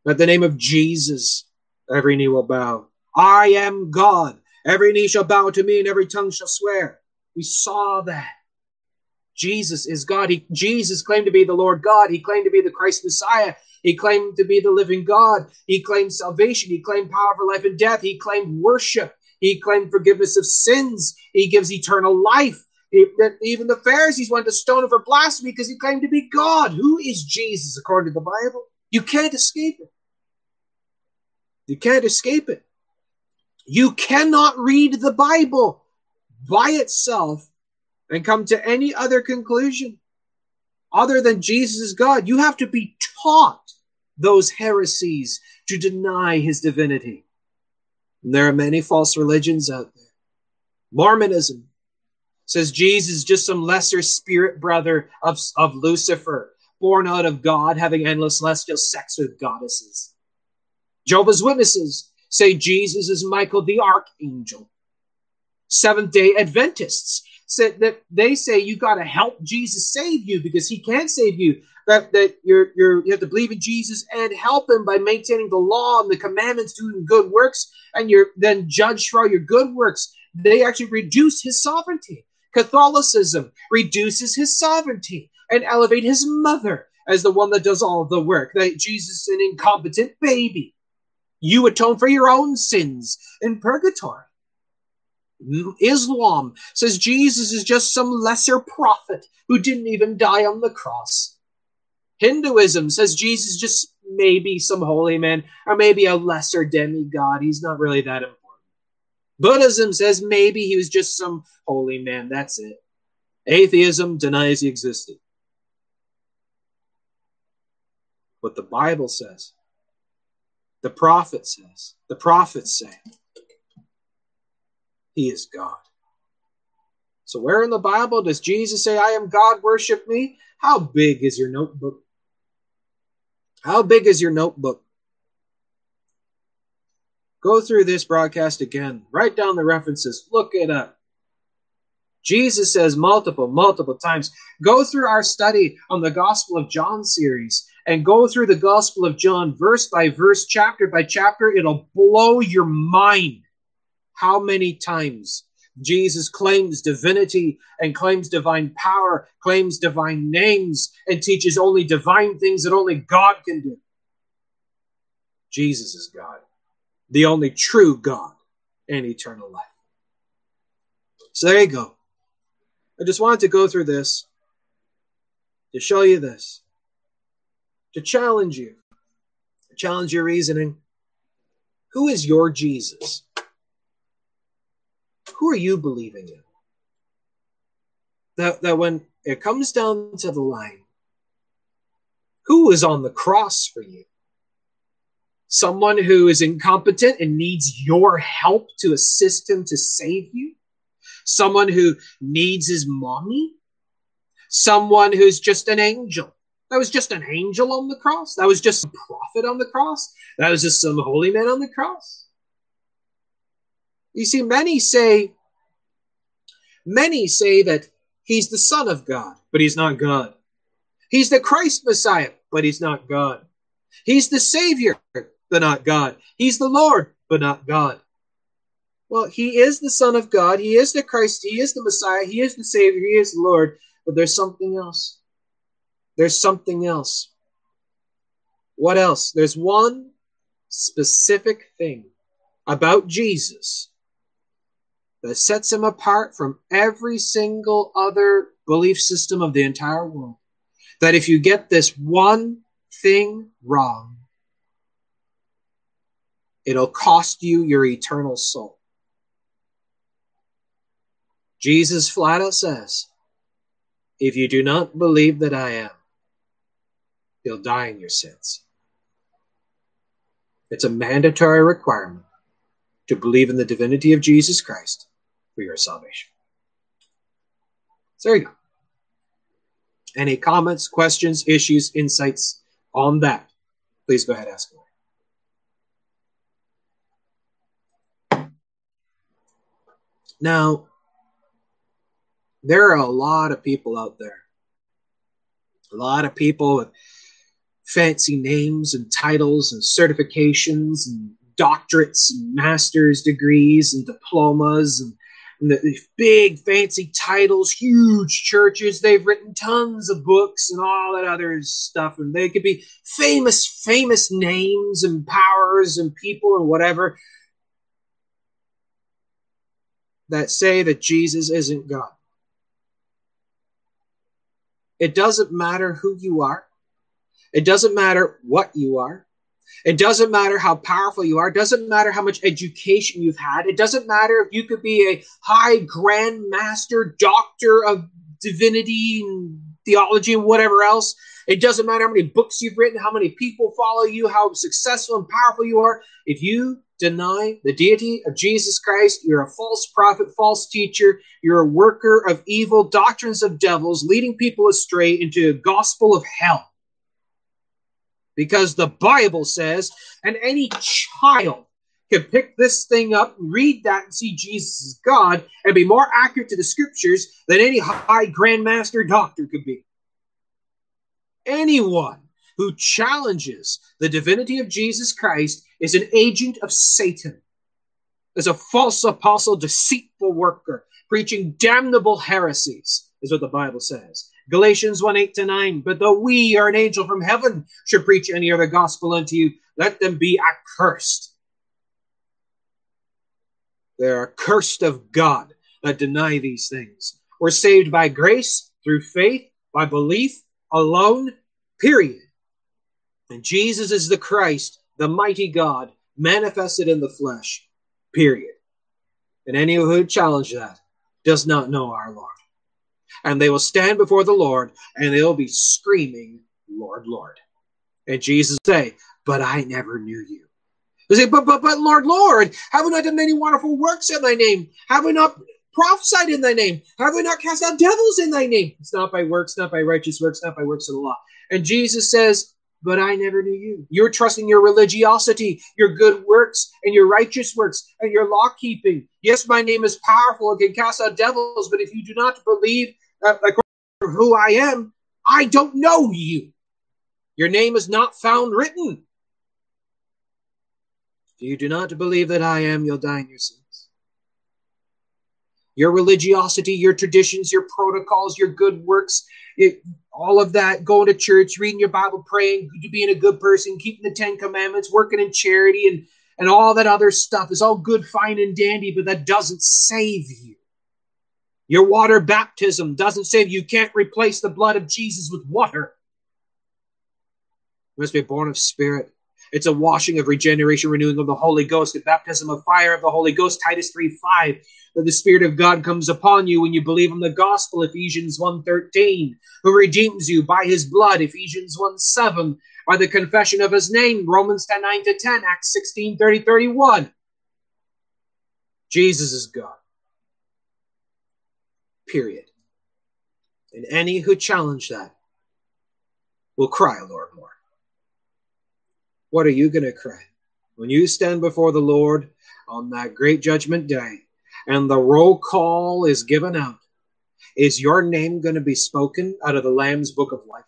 At the name of Jesus, every knee will bow. I am God. Every knee shall bow to me, and every tongue shall swear. We saw that. Jesus is God. He, Jesus claimed to be the Lord God. He claimed to be the Christ Messiah. He claimed to be the living God. He claimed salvation. He claimed power for life and death. He claimed worship. He claimed forgiveness of sins. He gives eternal life. even the Pharisees wanted to stone him for blasphemy because he claimed to be God. Who is Jesus according to the Bible? You can't escape it. You can't escape it. You cannot read the Bible by itself and come to any other conclusion other than Jesus is God. You have to be taught those heresies to deny his divinity. And there are many false religions out there. Mormonism says Jesus is just some lesser spirit brother of, of Lucifer, born out of God, having endless celestial sex with goddesses. Jehovah's Witnesses say Jesus is Michael the archangel. Seventh day Adventists said that they say you got to help Jesus save you because he can't save you. That that you're you're you have to believe in Jesus and help him by maintaining the law and the commandments, doing good works, and you're then judged for all your good works. They actually reduce his sovereignty. Catholicism reduces his sovereignty and elevate his mother as the one that does all the work. That Jesus is an incompetent baby. You atone for your own sins in purgatory. Islam says Jesus is just some lesser prophet who didn't even die on the cross. Hinduism says Jesus just maybe some holy man or maybe a lesser demigod. He's not really that important. Buddhism says maybe he was just some holy man. That's it. Atheism denies he existed. What the Bible says The prophet says, the prophets say, He is God. So, where in the Bible does Jesus say, I am God, worship me? How big is your notebook? How big is your notebook? Go through this broadcast again. Write down the references. Look it up. Jesus says multiple, multiple times. Go through our study on the Gospel of John series and go through the Gospel of John verse by verse, chapter by chapter. It'll blow your mind how many times Jesus claims divinity and claims divine power, claims divine names, and teaches only divine things that only God can do. Jesus is God, the only true God and eternal life. So there you go. I just wanted to go through this to show you this, to challenge you, challenge your reasoning. Who is your Jesus? Who are you believing in? That, that when it comes down to the line, who is on the cross for you? Someone who is incompetent and needs your help to assist him to save you? someone who needs his mommy, someone who's just an angel. That was just an angel on the cross. That was just a prophet on the cross. That was just some holy man on the cross. You see, many say, many say that he's the Son of God, but he's not God. He's the Christ Messiah, but he's not God. He's the Savior, but not God. He's the Lord, but not God. Well, he is the Son of God. He is the Christ. He is the Messiah. He is the Savior. He is the Lord. But there's something else. There's something else. What else? There's one specific thing about Jesus that sets him apart from every single other belief system of the entire world. That if you get this one thing wrong, it'll cost you your eternal soul. Jesus flat out says, If you do not believe that I am, you'll die in your sins. It's a mandatory requirement to believe in the divinity of Jesus Christ for your salvation. So there you go. Any comments, questions, issues, insights on that? Please go ahead and ask away. Now, there are a lot of people out there. A lot of people with fancy names and titles and certifications and doctorates and master's degrees and diplomas and, and the, the big fancy titles, huge churches. They've written tons of books and all that other stuff. And they could be famous, famous names and powers and people and whatever that say that Jesus isn't God. It doesn't matter who you are. It doesn't matter what you are. It doesn't matter how powerful you are. It doesn't matter how much education you've had. It doesn't matter if you could be a high grand master, doctor of divinity and theology and whatever else. It doesn't matter how many books you've written, how many people follow you, how successful and powerful you are. If you deny the deity of Jesus Christ, you're a false prophet, false teacher, you're a worker of evil doctrines of devils, leading people astray into a gospel of hell. Because the Bible says, and any child can pick this thing up, read that, and see Jesus is God, and be more accurate to the scriptures than any high grandmaster doctor could be. Anyone who challenges the divinity of Jesus Christ is an agent of Satan, is a false apostle, deceitful worker, preaching damnable heresies, is what the Bible says. Galatians 1 8 to 9. But though we or an angel from heaven should preach any other gospel unto you, let them be accursed. They are accursed of God that deny these things. We're saved by grace, through faith, by belief alone, period. And Jesus is the Christ, the mighty God, manifested in the flesh, period. And any who challenge that does not know our Lord. And they will stand before the Lord and they'll be screaming, Lord, Lord. And Jesus say, But I never knew you. They say, but, but, but, Lord, Lord, have we not done many wonderful works in thy name? Have we not prophesied in thy name? Have we not cast out devils in thy name? It's not by works, not by righteous works, not by works of the law. And Jesus says, but I never knew you. You're trusting your religiosity, your good works, and your righteous works, and your law keeping. Yes, my name is powerful and can cast out devils, but if you do not believe uh, who I am, I don't know you. Your name is not found written. If you do not believe that I am, you'll die in your sins. Your religiosity, your traditions, your protocols, your good works, it, all of that, going to church, reading your Bible, praying, being a good person, keeping the Ten Commandments, working in charity, and, and all that other stuff is all good, fine, and dandy, but that doesn't save you. Your water baptism doesn't save you. You can't replace the blood of Jesus with water. You must be born of spirit. It's a washing of regeneration, renewing of the Holy Ghost, a baptism of fire of the Holy Ghost, Titus 3 5 that the Spirit of God comes upon you when you believe in the gospel, Ephesians 1.13, who redeems you by his blood, Ephesians 1 7, by the confession of his name, Romans 10, 9 to 10, Acts 16, 30, 31. Jesus is God. Period. And any who challenge that will cry, Lord, more. What are you going to cry? When you stand before the Lord on that great judgment day, and the roll call is given out, is your name going to be spoken out of the Lamb's book of life?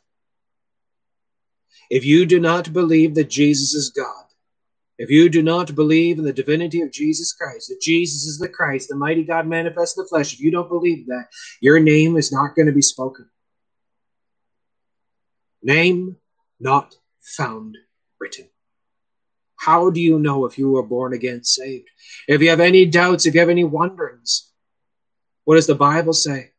If you do not believe that Jesus is God, if you do not believe in the divinity of Jesus Christ, that Jesus is the Christ, the mighty God manifest in the flesh, if you don't believe that, your name is not going to be spoken. Name not found written. How do you know if you were born again saved? If you have any doubts, if you have any wonderings, what does the Bible say?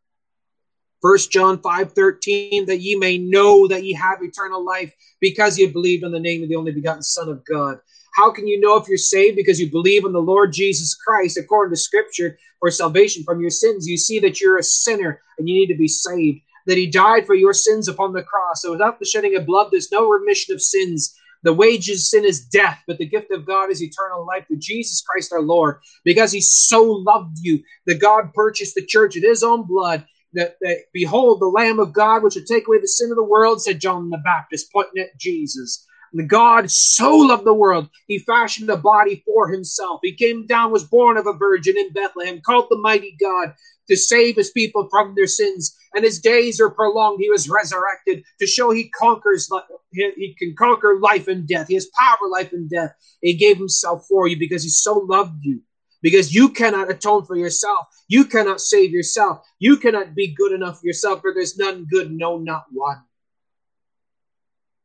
First John 5 13, that ye may know that ye have eternal life because ye believed on the name of the only begotten Son of God. How can you know if you're saved? Because you believe in the Lord Jesus Christ according to Scripture for salvation from your sins. You see that you're a sinner and you need to be saved, that He died for your sins upon the cross. So without the shedding of blood, there's no remission of sins. The wages of sin is death, but the gift of God is eternal life through Jesus Christ our Lord. Because he so loved you that God purchased the church with his own blood. That, that behold, the Lamb of God, which would take away the sin of the world, said John the Baptist, pointing at Jesus. God so loved the world, he fashioned a body for himself. He came down, was born of a virgin in Bethlehem, called the mighty God to save his people from their sins. And his days are prolonged. He was resurrected to show he conquers, he can conquer life and death. He has power, life and death. He gave himself for you because he so loved you. Because you cannot atone for yourself. You cannot save yourself. You cannot be good enough yourself, for there's none good, no, not one.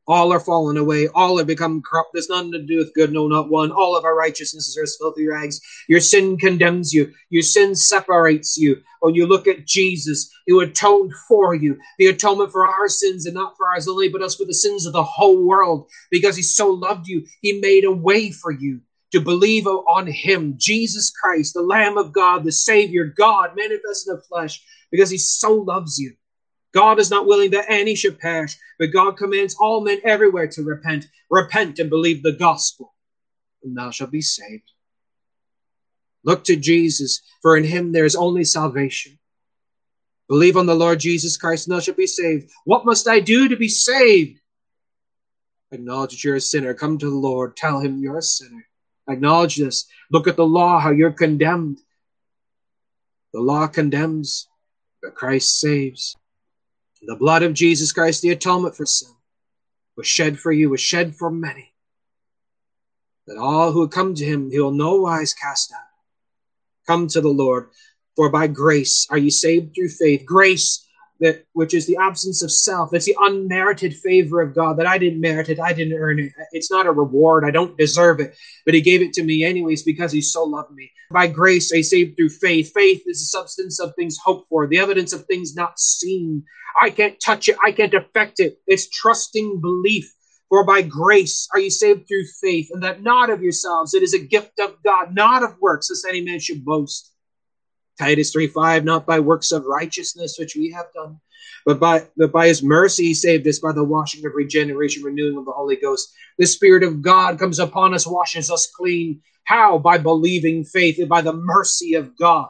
All are fallen away. All have become corrupt. There's nothing to do with good, no, not one. All of our righteousnesses are as filthy rags. Your sin condemns you. Your sin separates you. When you look at Jesus, who atoned for you, the atonement for our sins and not for ours only, but us for the sins of the whole world. Because he so loved you, he made a way for you to believe on him, Jesus Christ, the Lamb of God, the Savior, God manifest in the flesh, because he so loves you. God is not willing that any should perish, but God commands all men everywhere to repent. Repent and believe the gospel, and thou shalt be saved. Look to Jesus, for in him there is only salvation. Believe on the Lord Jesus Christ, and thou shalt be saved. What must I do to be saved? Acknowledge that you're a sinner. Come to the Lord. Tell him you're a sinner. Acknowledge this. Look at the law, how you're condemned. The law condemns, but Christ saves. The blood of Jesus Christ, the atonement for sin, was shed for you, was shed for many. That all who come to him, he will no wise cast out. Come to the Lord, for by grace are you saved through faith. Grace that which is the absence of self. It's the unmerited favor of God that I didn't merit it. I didn't earn it. It's not a reward. I don't deserve it, but He gave it to me anyways because He so loved me. By grace, I saved through faith. Faith is the substance of things hoped for, the evidence of things not seen. I can't touch it. I can't affect it. It's trusting belief. For by grace are you saved through faith, and that not of yourselves. It is a gift of God, not of works, lest any man should boast. Titus 3 5, not by works of righteousness which we have done, but by, but by his mercy he saved us by the washing of regeneration, renewing of the Holy Ghost. The Spirit of God comes upon us, washes us clean. How? By believing faith and by the mercy of God.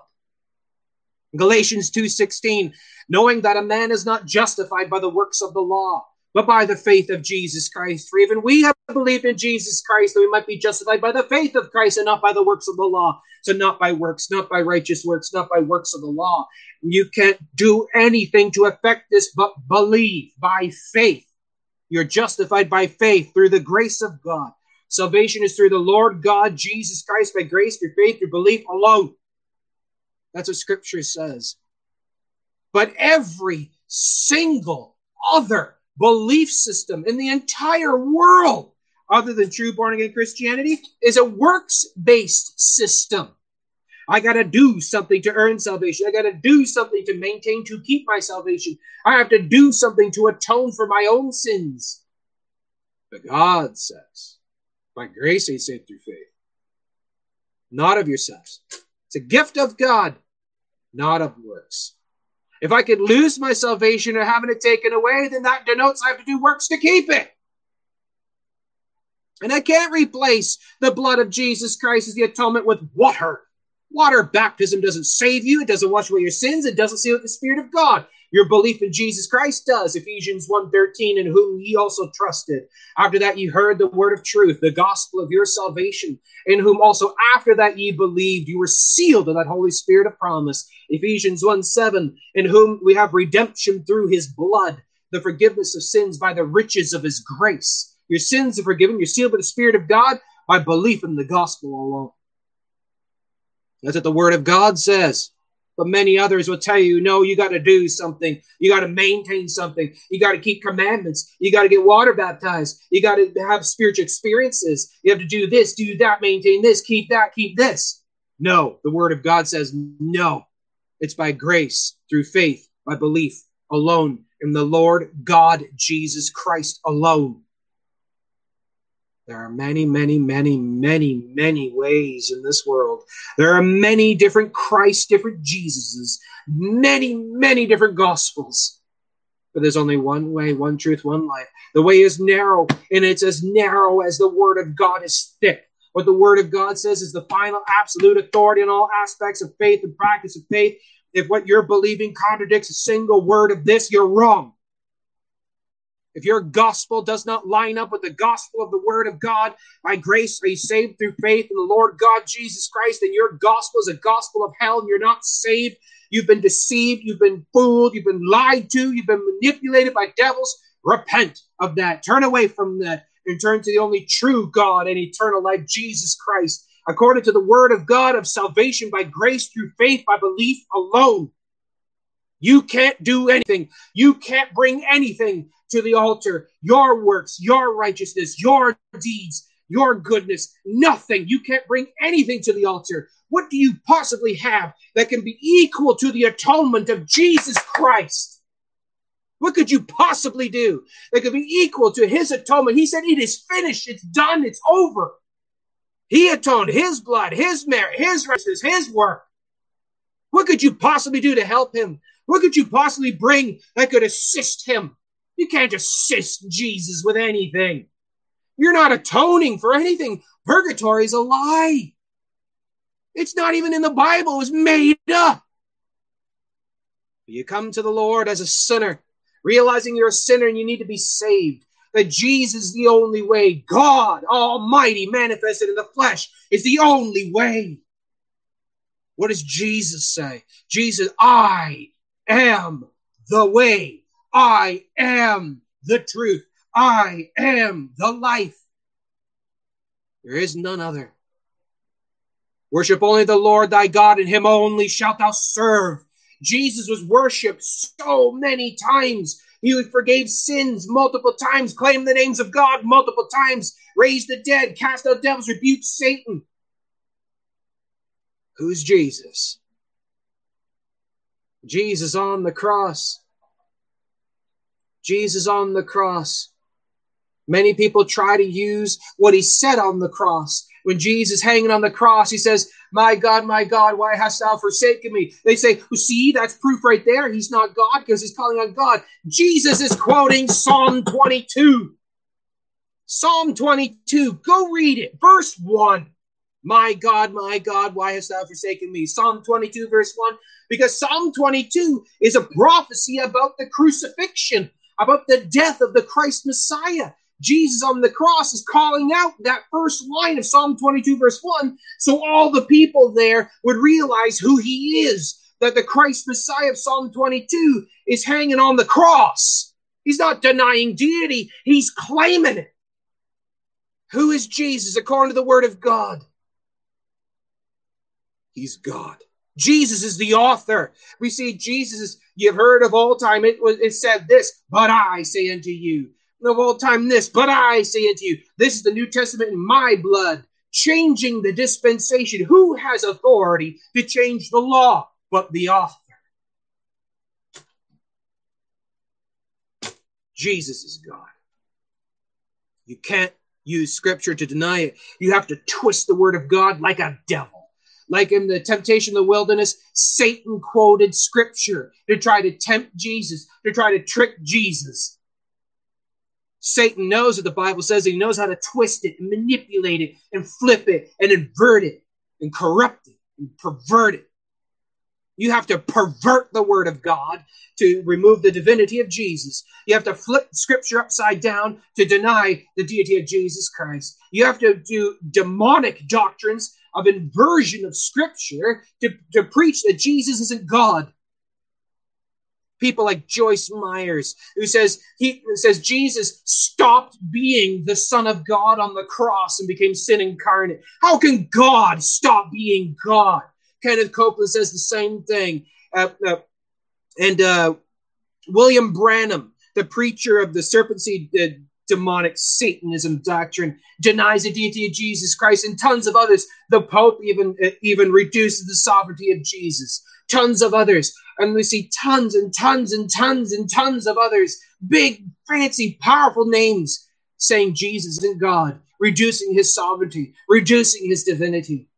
Galatians 2:16 knowing that a man is not justified by the works of the law but by the faith of Jesus Christ. For even we have believed in Jesus Christ that we might be justified by the faith of Christ and not by the works of the law. So, not by works, not by righteous works, not by works of the law. You can't do anything to affect this but believe by faith. You're justified by faith through the grace of God. Salvation is through the Lord God, Jesus Christ, by grace, through faith, through belief alone. That's what scripture says. But every single other belief system in the entire world, other than true born again Christianity, is a works based system. I got to do something to earn salvation. I got to do something to maintain, to keep my salvation. I have to do something to atone for my own sins. But God says, by grace are you saved through faith, not of yourselves. It's a gift of God, not of works. If I could lose my salvation or having it taken away, then that denotes I have to do works to keep it. And I can't replace the blood of Jesus Christ as the atonement with water. Water baptism doesn't save you, it doesn't wash away your sins, it doesn't seal with the Spirit of God. Your belief in Jesus Christ does. Ephesians 1:13, in whom ye also trusted. After that ye heard the word of truth, the gospel of your salvation, in whom also after that ye believed, you were sealed in that Holy Spirit of promise. Ephesians 1 7, in whom we have redemption through his blood, the forgiveness of sins by the riches of his grace. Your sins are forgiven, you're sealed by the Spirit of God by belief in the gospel alone. That's what the word of God says. But many others will tell you, no, you got to do something. You got to maintain something. You got to keep commandments. You got to get water baptized. You got to have spiritual experiences. You have to do this, do that, maintain this, keep that, keep this. No, the word of God says no. It's by grace, through faith, by belief alone in the Lord God Jesus Christ alone. There are many, many, many, many, many ways in this world. There are many different Christs, different Jesuses, many, many different gospels. But there's only one way, one truth, one life. The way is narrow, and it's as narrow as the Word of God is thick. What the Word of God says is the final absolute authority in all aspects of faith and practice of faith. If what you're believing contradicts a single word of this, you're wrong. If your gospel does not line up with the gospel of the word of God, by grace are you saved through faith in the Lord God Jesus Christ, and your gospel is a gospel of hell, and you're not saved. You've been deceived, you've been fooled, you've been lied to, you've been manipulated by devils. Repent of that. Turn away from that and turn to the only true God and eternal life, Jesus Christ, according to the word of God of salvation by grace through faith, by belief alone. You can't do anything. You can't bring anything to the altar. Your works, your righteousness, your deeds, your goodness, nothing. You can't bring anything to the altar. What do you possibly have that can be equal to the atonement of Jesus Christ? What could you possibly do that could be equal to his atonement? He said, It is finished, it's done, it's over. He atoned his blood, his merit, his righteousness, his work. What could you possibly do to help him? What could you possibly bring that could assist him? You can't assist Jesus with anything. You're not atoning for anything. Purgatory is a lie. It's not even in the Bible, it was made up. You come to the Lord as a sinner, realizing you're a sinner and you need to be saved. That Jesus is the only way. God Almighty manifested in the flesh is the only way. What does Jesus say? Jesus, I am the way. I am the truth. I am the life. There is none other. Worship only the Lord thy God, and him only shalt thou serve. Jesus was worshiped so many times. He forgave sins multiple times, claimed the names of God multiple times, raised the dead, cast out devils, rebuked Satan. Who's Jesus? Jesus on the cross. Jesus on the cross. Many people try to use what he said on the cross when Jesus hanging on the cross, he says, My God, my God, why hast thou forsaken me? They say, well, See, that's proof right there. He's not God because he's calling on God. Jesus is quoting Psalm 22. Psalm 22. Go read it. Verse 1. My God, my God, why hast thou forsaken me? Psalm 22, verse 1. Because Psalm 22 is a prophecy about the crucifixion, about the death of the Christ Messiah. Jesus on the cross is calling out that first line of Psalm 22, verse 1, so all the people there would realize who he is, that the Christ Messiah of Psalm 22 is hanging on the cross. He's not denying deity, he's claiming it. Who is Jesus according to the word of God? He's God. Jesus is the author. We see Jesus you've heard of all time, it was it said this, but I say unto you, of all time this, but I say unto you, this is the New Testament in my blood, changing the dispensation. Who has authority to change the law but the author? Jesus is God. You can't use scripture to deny it. You have to twist the word of God like a devil. Like in the temptation in the wilderness, Satan quoted scripture to try to tempt Jesus, to try to trick Jesus. Satan knows what the Bible says. He knows how to twist it and manipulate it and flip it and invert it and corrupt it and pervert it. You have to pervert the word of God to remove the divinity of Jesus. You have to flip scripture upside down to deny the deity of Jesus Christ. You have to do demonic doctrines of inversion of scripture to, to preach that Jesus isn't God. People like Joyce Myers, who says he says Jesus stopped being the Son of God on the cross and became sin incarnate. How can God stop being God? Kenneth Copeland says the same thing. Uh, uh, and uh, William Branham, the preacher of the serpent seed demonic Satanism doctrine, denies the deity of Jesus Christ, and tons of others. The Pope even uh, even reduces the sovereignty of Jesus. Tons of others, and we see tons and tons and tons and tons of others, big, fancy, powerful names saying Jesus isn't God, reducing his sovereignty, reducing his divinity.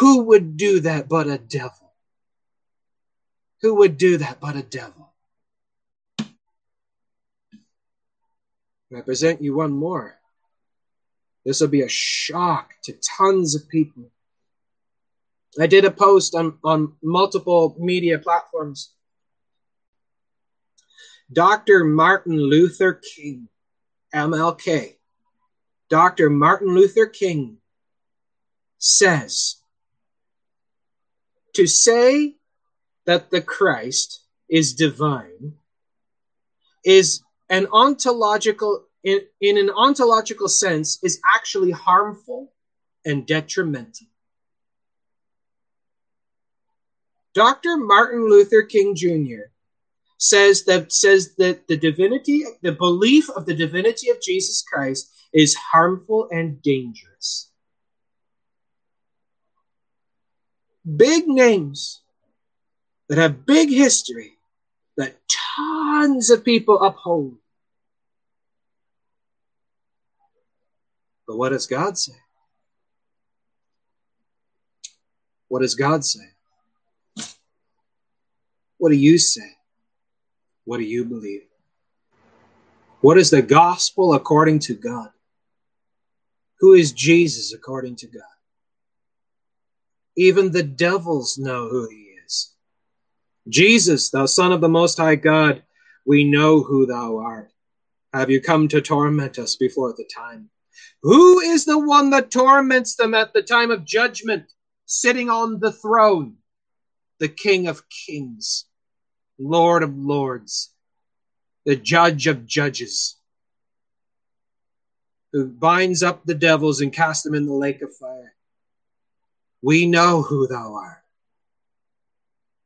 Who would do that but a devil? Who would do that but a devil? I present you one more. This will be a shock to tons of people. I did a post on, on multiple media platforms. Dr. Martin Luther King, MLK, Dr. Martin Luther King says to say that the Christ is divine is an ontological in, in an ontological sense is actually harmful and detrimental. Dr. Martin Luther King Jr. says that says that the divinity, the belief of the divinity of Jesus Christ is harmful and dangerous. Big names that have big history that tons of people uphold But what does God say? What does God say? What do you say? What do you believe? What is the gospel according to God? Who is Jesus according to God? Even the devils know who he is. Jesus, thou Son of the Most High God, we know who thou art. Have you come to torment us before the time? Who is the one that torments them at the time of judgment, sitting on the throne? The King of Kings, Lord of Lords, the Judge of Judges, who binds up the devils and casts them in the lake of fire. We know who thou art.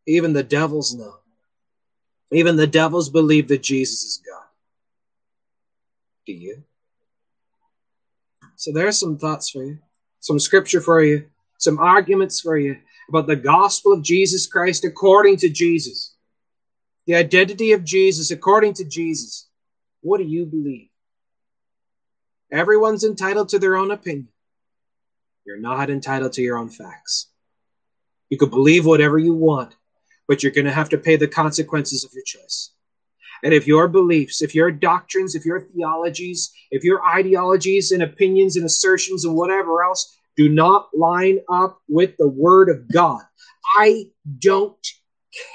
Even the devils know. Even the devils believe that Jesus is God. Do you? So there's some thoughts for you, some scripture for you, some arguments for you about the gospel of Jesus Christ according to Jesus, the identity of Jesus according to Jesus. What do you believe? Everyone's entitled to their own opinion. You're not entitled to your own facts. You could believe whatever you want, but you're going to have to pay the consequences of your choice. And if your beliefs, if your doctrines, if your theologies, if your ideologies and opinions and assertions and whatever else do not line up with the Word of God, I don't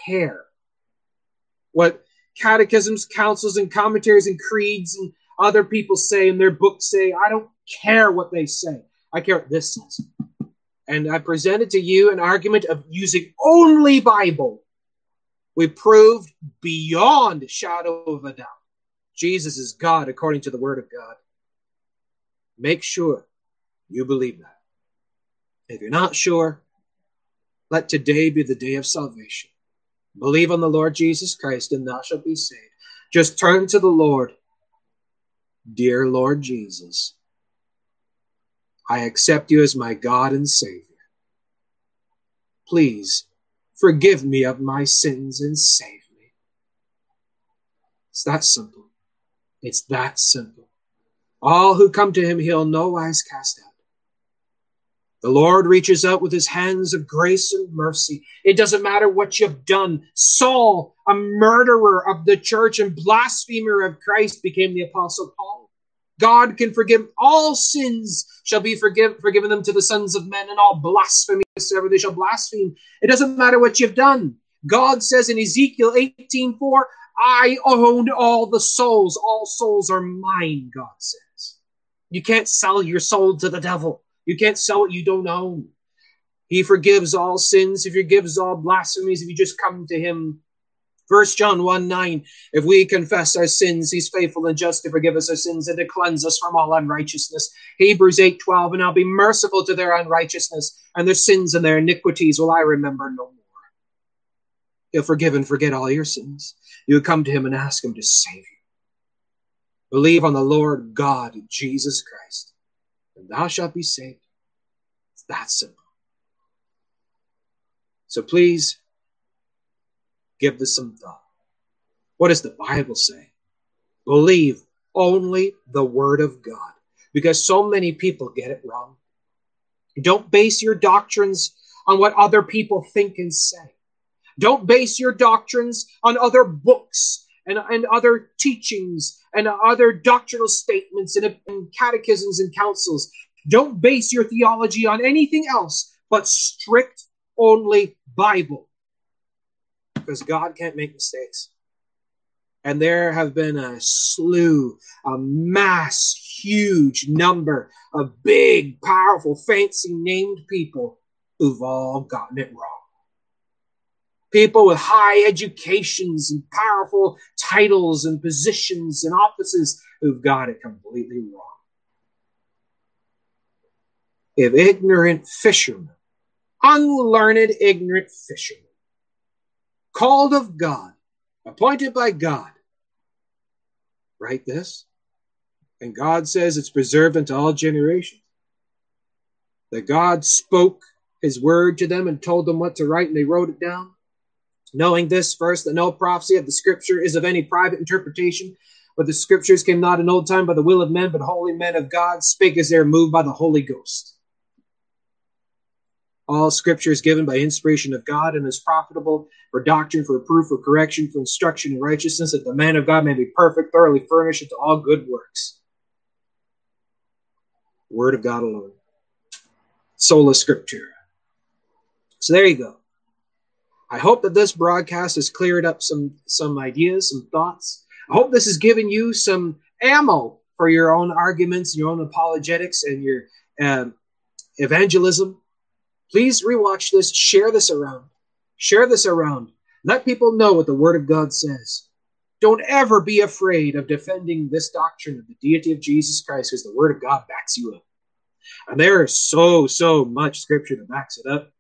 care what catechisms, councils, and commentaries and creeds and other people say in their books say. I don't care what they say. I care what this says. And I presented to you an argument of using only Bible. We proved beyond shadow of a doubt Jesus is God according to the Word of God. Make sure you believe that. If you're not sure, let today be the day of salvation. Believe on the Lord Jesus Christ, and thou shalt be saved. Just turn to the Lord. Dear Lord Jesus, I accept you as my God and Savior. Please forgive me of my sins and save me. It's that simple. It's that simple. All who come to him, he'll no wise cast out. The Lord reaches out with his hands of grace and mercy. It doesn't matter what you've done. Saul, a murderer of the church and blasphemer of Christ, became the apostle Paul. God can forgive all sins shall be forgive, forgiven them to the sons of men and all blasphemy whatsoever they shall blaspheme. It doesn't matter what you've done. God says in Ezekiel 18:4, I own all the souls. All souls are mine, God says. You can't sell your soul to the devil. You can't sell what you don't own. He forgives all sins. He forgives all blasphemies if you just come to him. First John 1 9, if we confess our sins, he's faithful and just to forgive us our sins and to cleanse us from all unrighteousness. Hebrews 8 12, and I'll be merciful to their unrighteousness and their sins and their iniquities will I remember no more. He'll forgive and forget all your sins. You come to him and ask him to save you. Believe on the Lord God, Jesus Christ and thou shalt be saved. It's that simple. So please give this some thought. What does the Bible say? Believe only the Word of God because so many people get it wrong. Don't base your doctrines on what other people think and say. Don't base your doctrines on other books and, and other teachings and other doctrinal statements and, and catechisms and councils. Don't base your theology on anything else but strict only Bible. Because God can't make mistakes. And there have been a slew, a mass, huge number of big, powerful, fancy named people who've all gotten it wrong people with high educations and powerful titles and positions and offices who've got it completely wrong. If ignorant fishermen, unlearned, ignorant fishermen, called of God, appointed by God, write this, and God says it's preserved unto all generations, that God spoke his word to them and told them what to write, and they wrote it down. Knowing this first, that no prophecy of the scripture is of any private interpretation, but the scriptures came not in old time by the will of men, but holy men of God spake as they are moved by the Holy Ghost. All scripture is given by inspiration of God and is profitable for doctrine, for proof, for correction, for instruction in righteousness, that the man of God may be perfect, thoroughly furnished into all good works. Word of God alone. Sola Scriptura. So there you go. I hope that this broadcast has cleared up some some ideas, some thoughts. I hope this has given you some ammo for your own arguments, your own apologetics, and your um, evangelism. Please rewatch this, share this around, share this around. Let people know what the Word of God says. Don't ever be afraid of defending this doctrine of the deity of Jesus Christ, because the Word of God backs you up. And there is so, so much scripture that backs it up.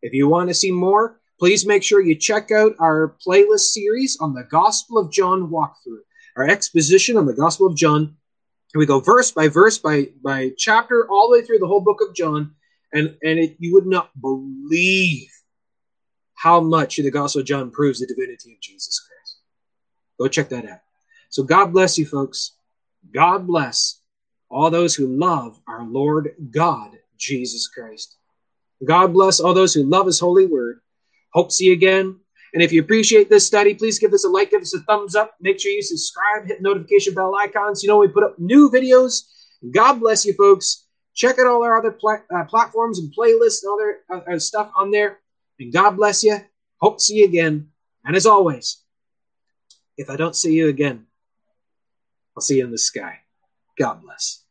If you want to see more, Please make sure you check out our playlist series on the Gospel of John walkthrough, our exposition on the Gospel of John. And we go verse by verse, by, by chapter, all the way through the whole book of John. And, and it, you would not believe how much the Gospel of John proves the divinity of Jesus Christ. Go check that out. So God bless you, folks. God bless all those who love our Lord God, Jesus Christ. God bless all those who love his holy word. Hope to see you again. And if you appreciate this study, please give us a like, give us a thumbs up. Make sure you subscribe, hit notification bell icons. You know, we put up new videos. God bless you, folks. Check out all our other pl- uh, platforms and playlists and other uh, uh, stuff on there. And God bless you. Hope to see you again. And as always, if I don't see you again, I'll see you in the sky. God bless.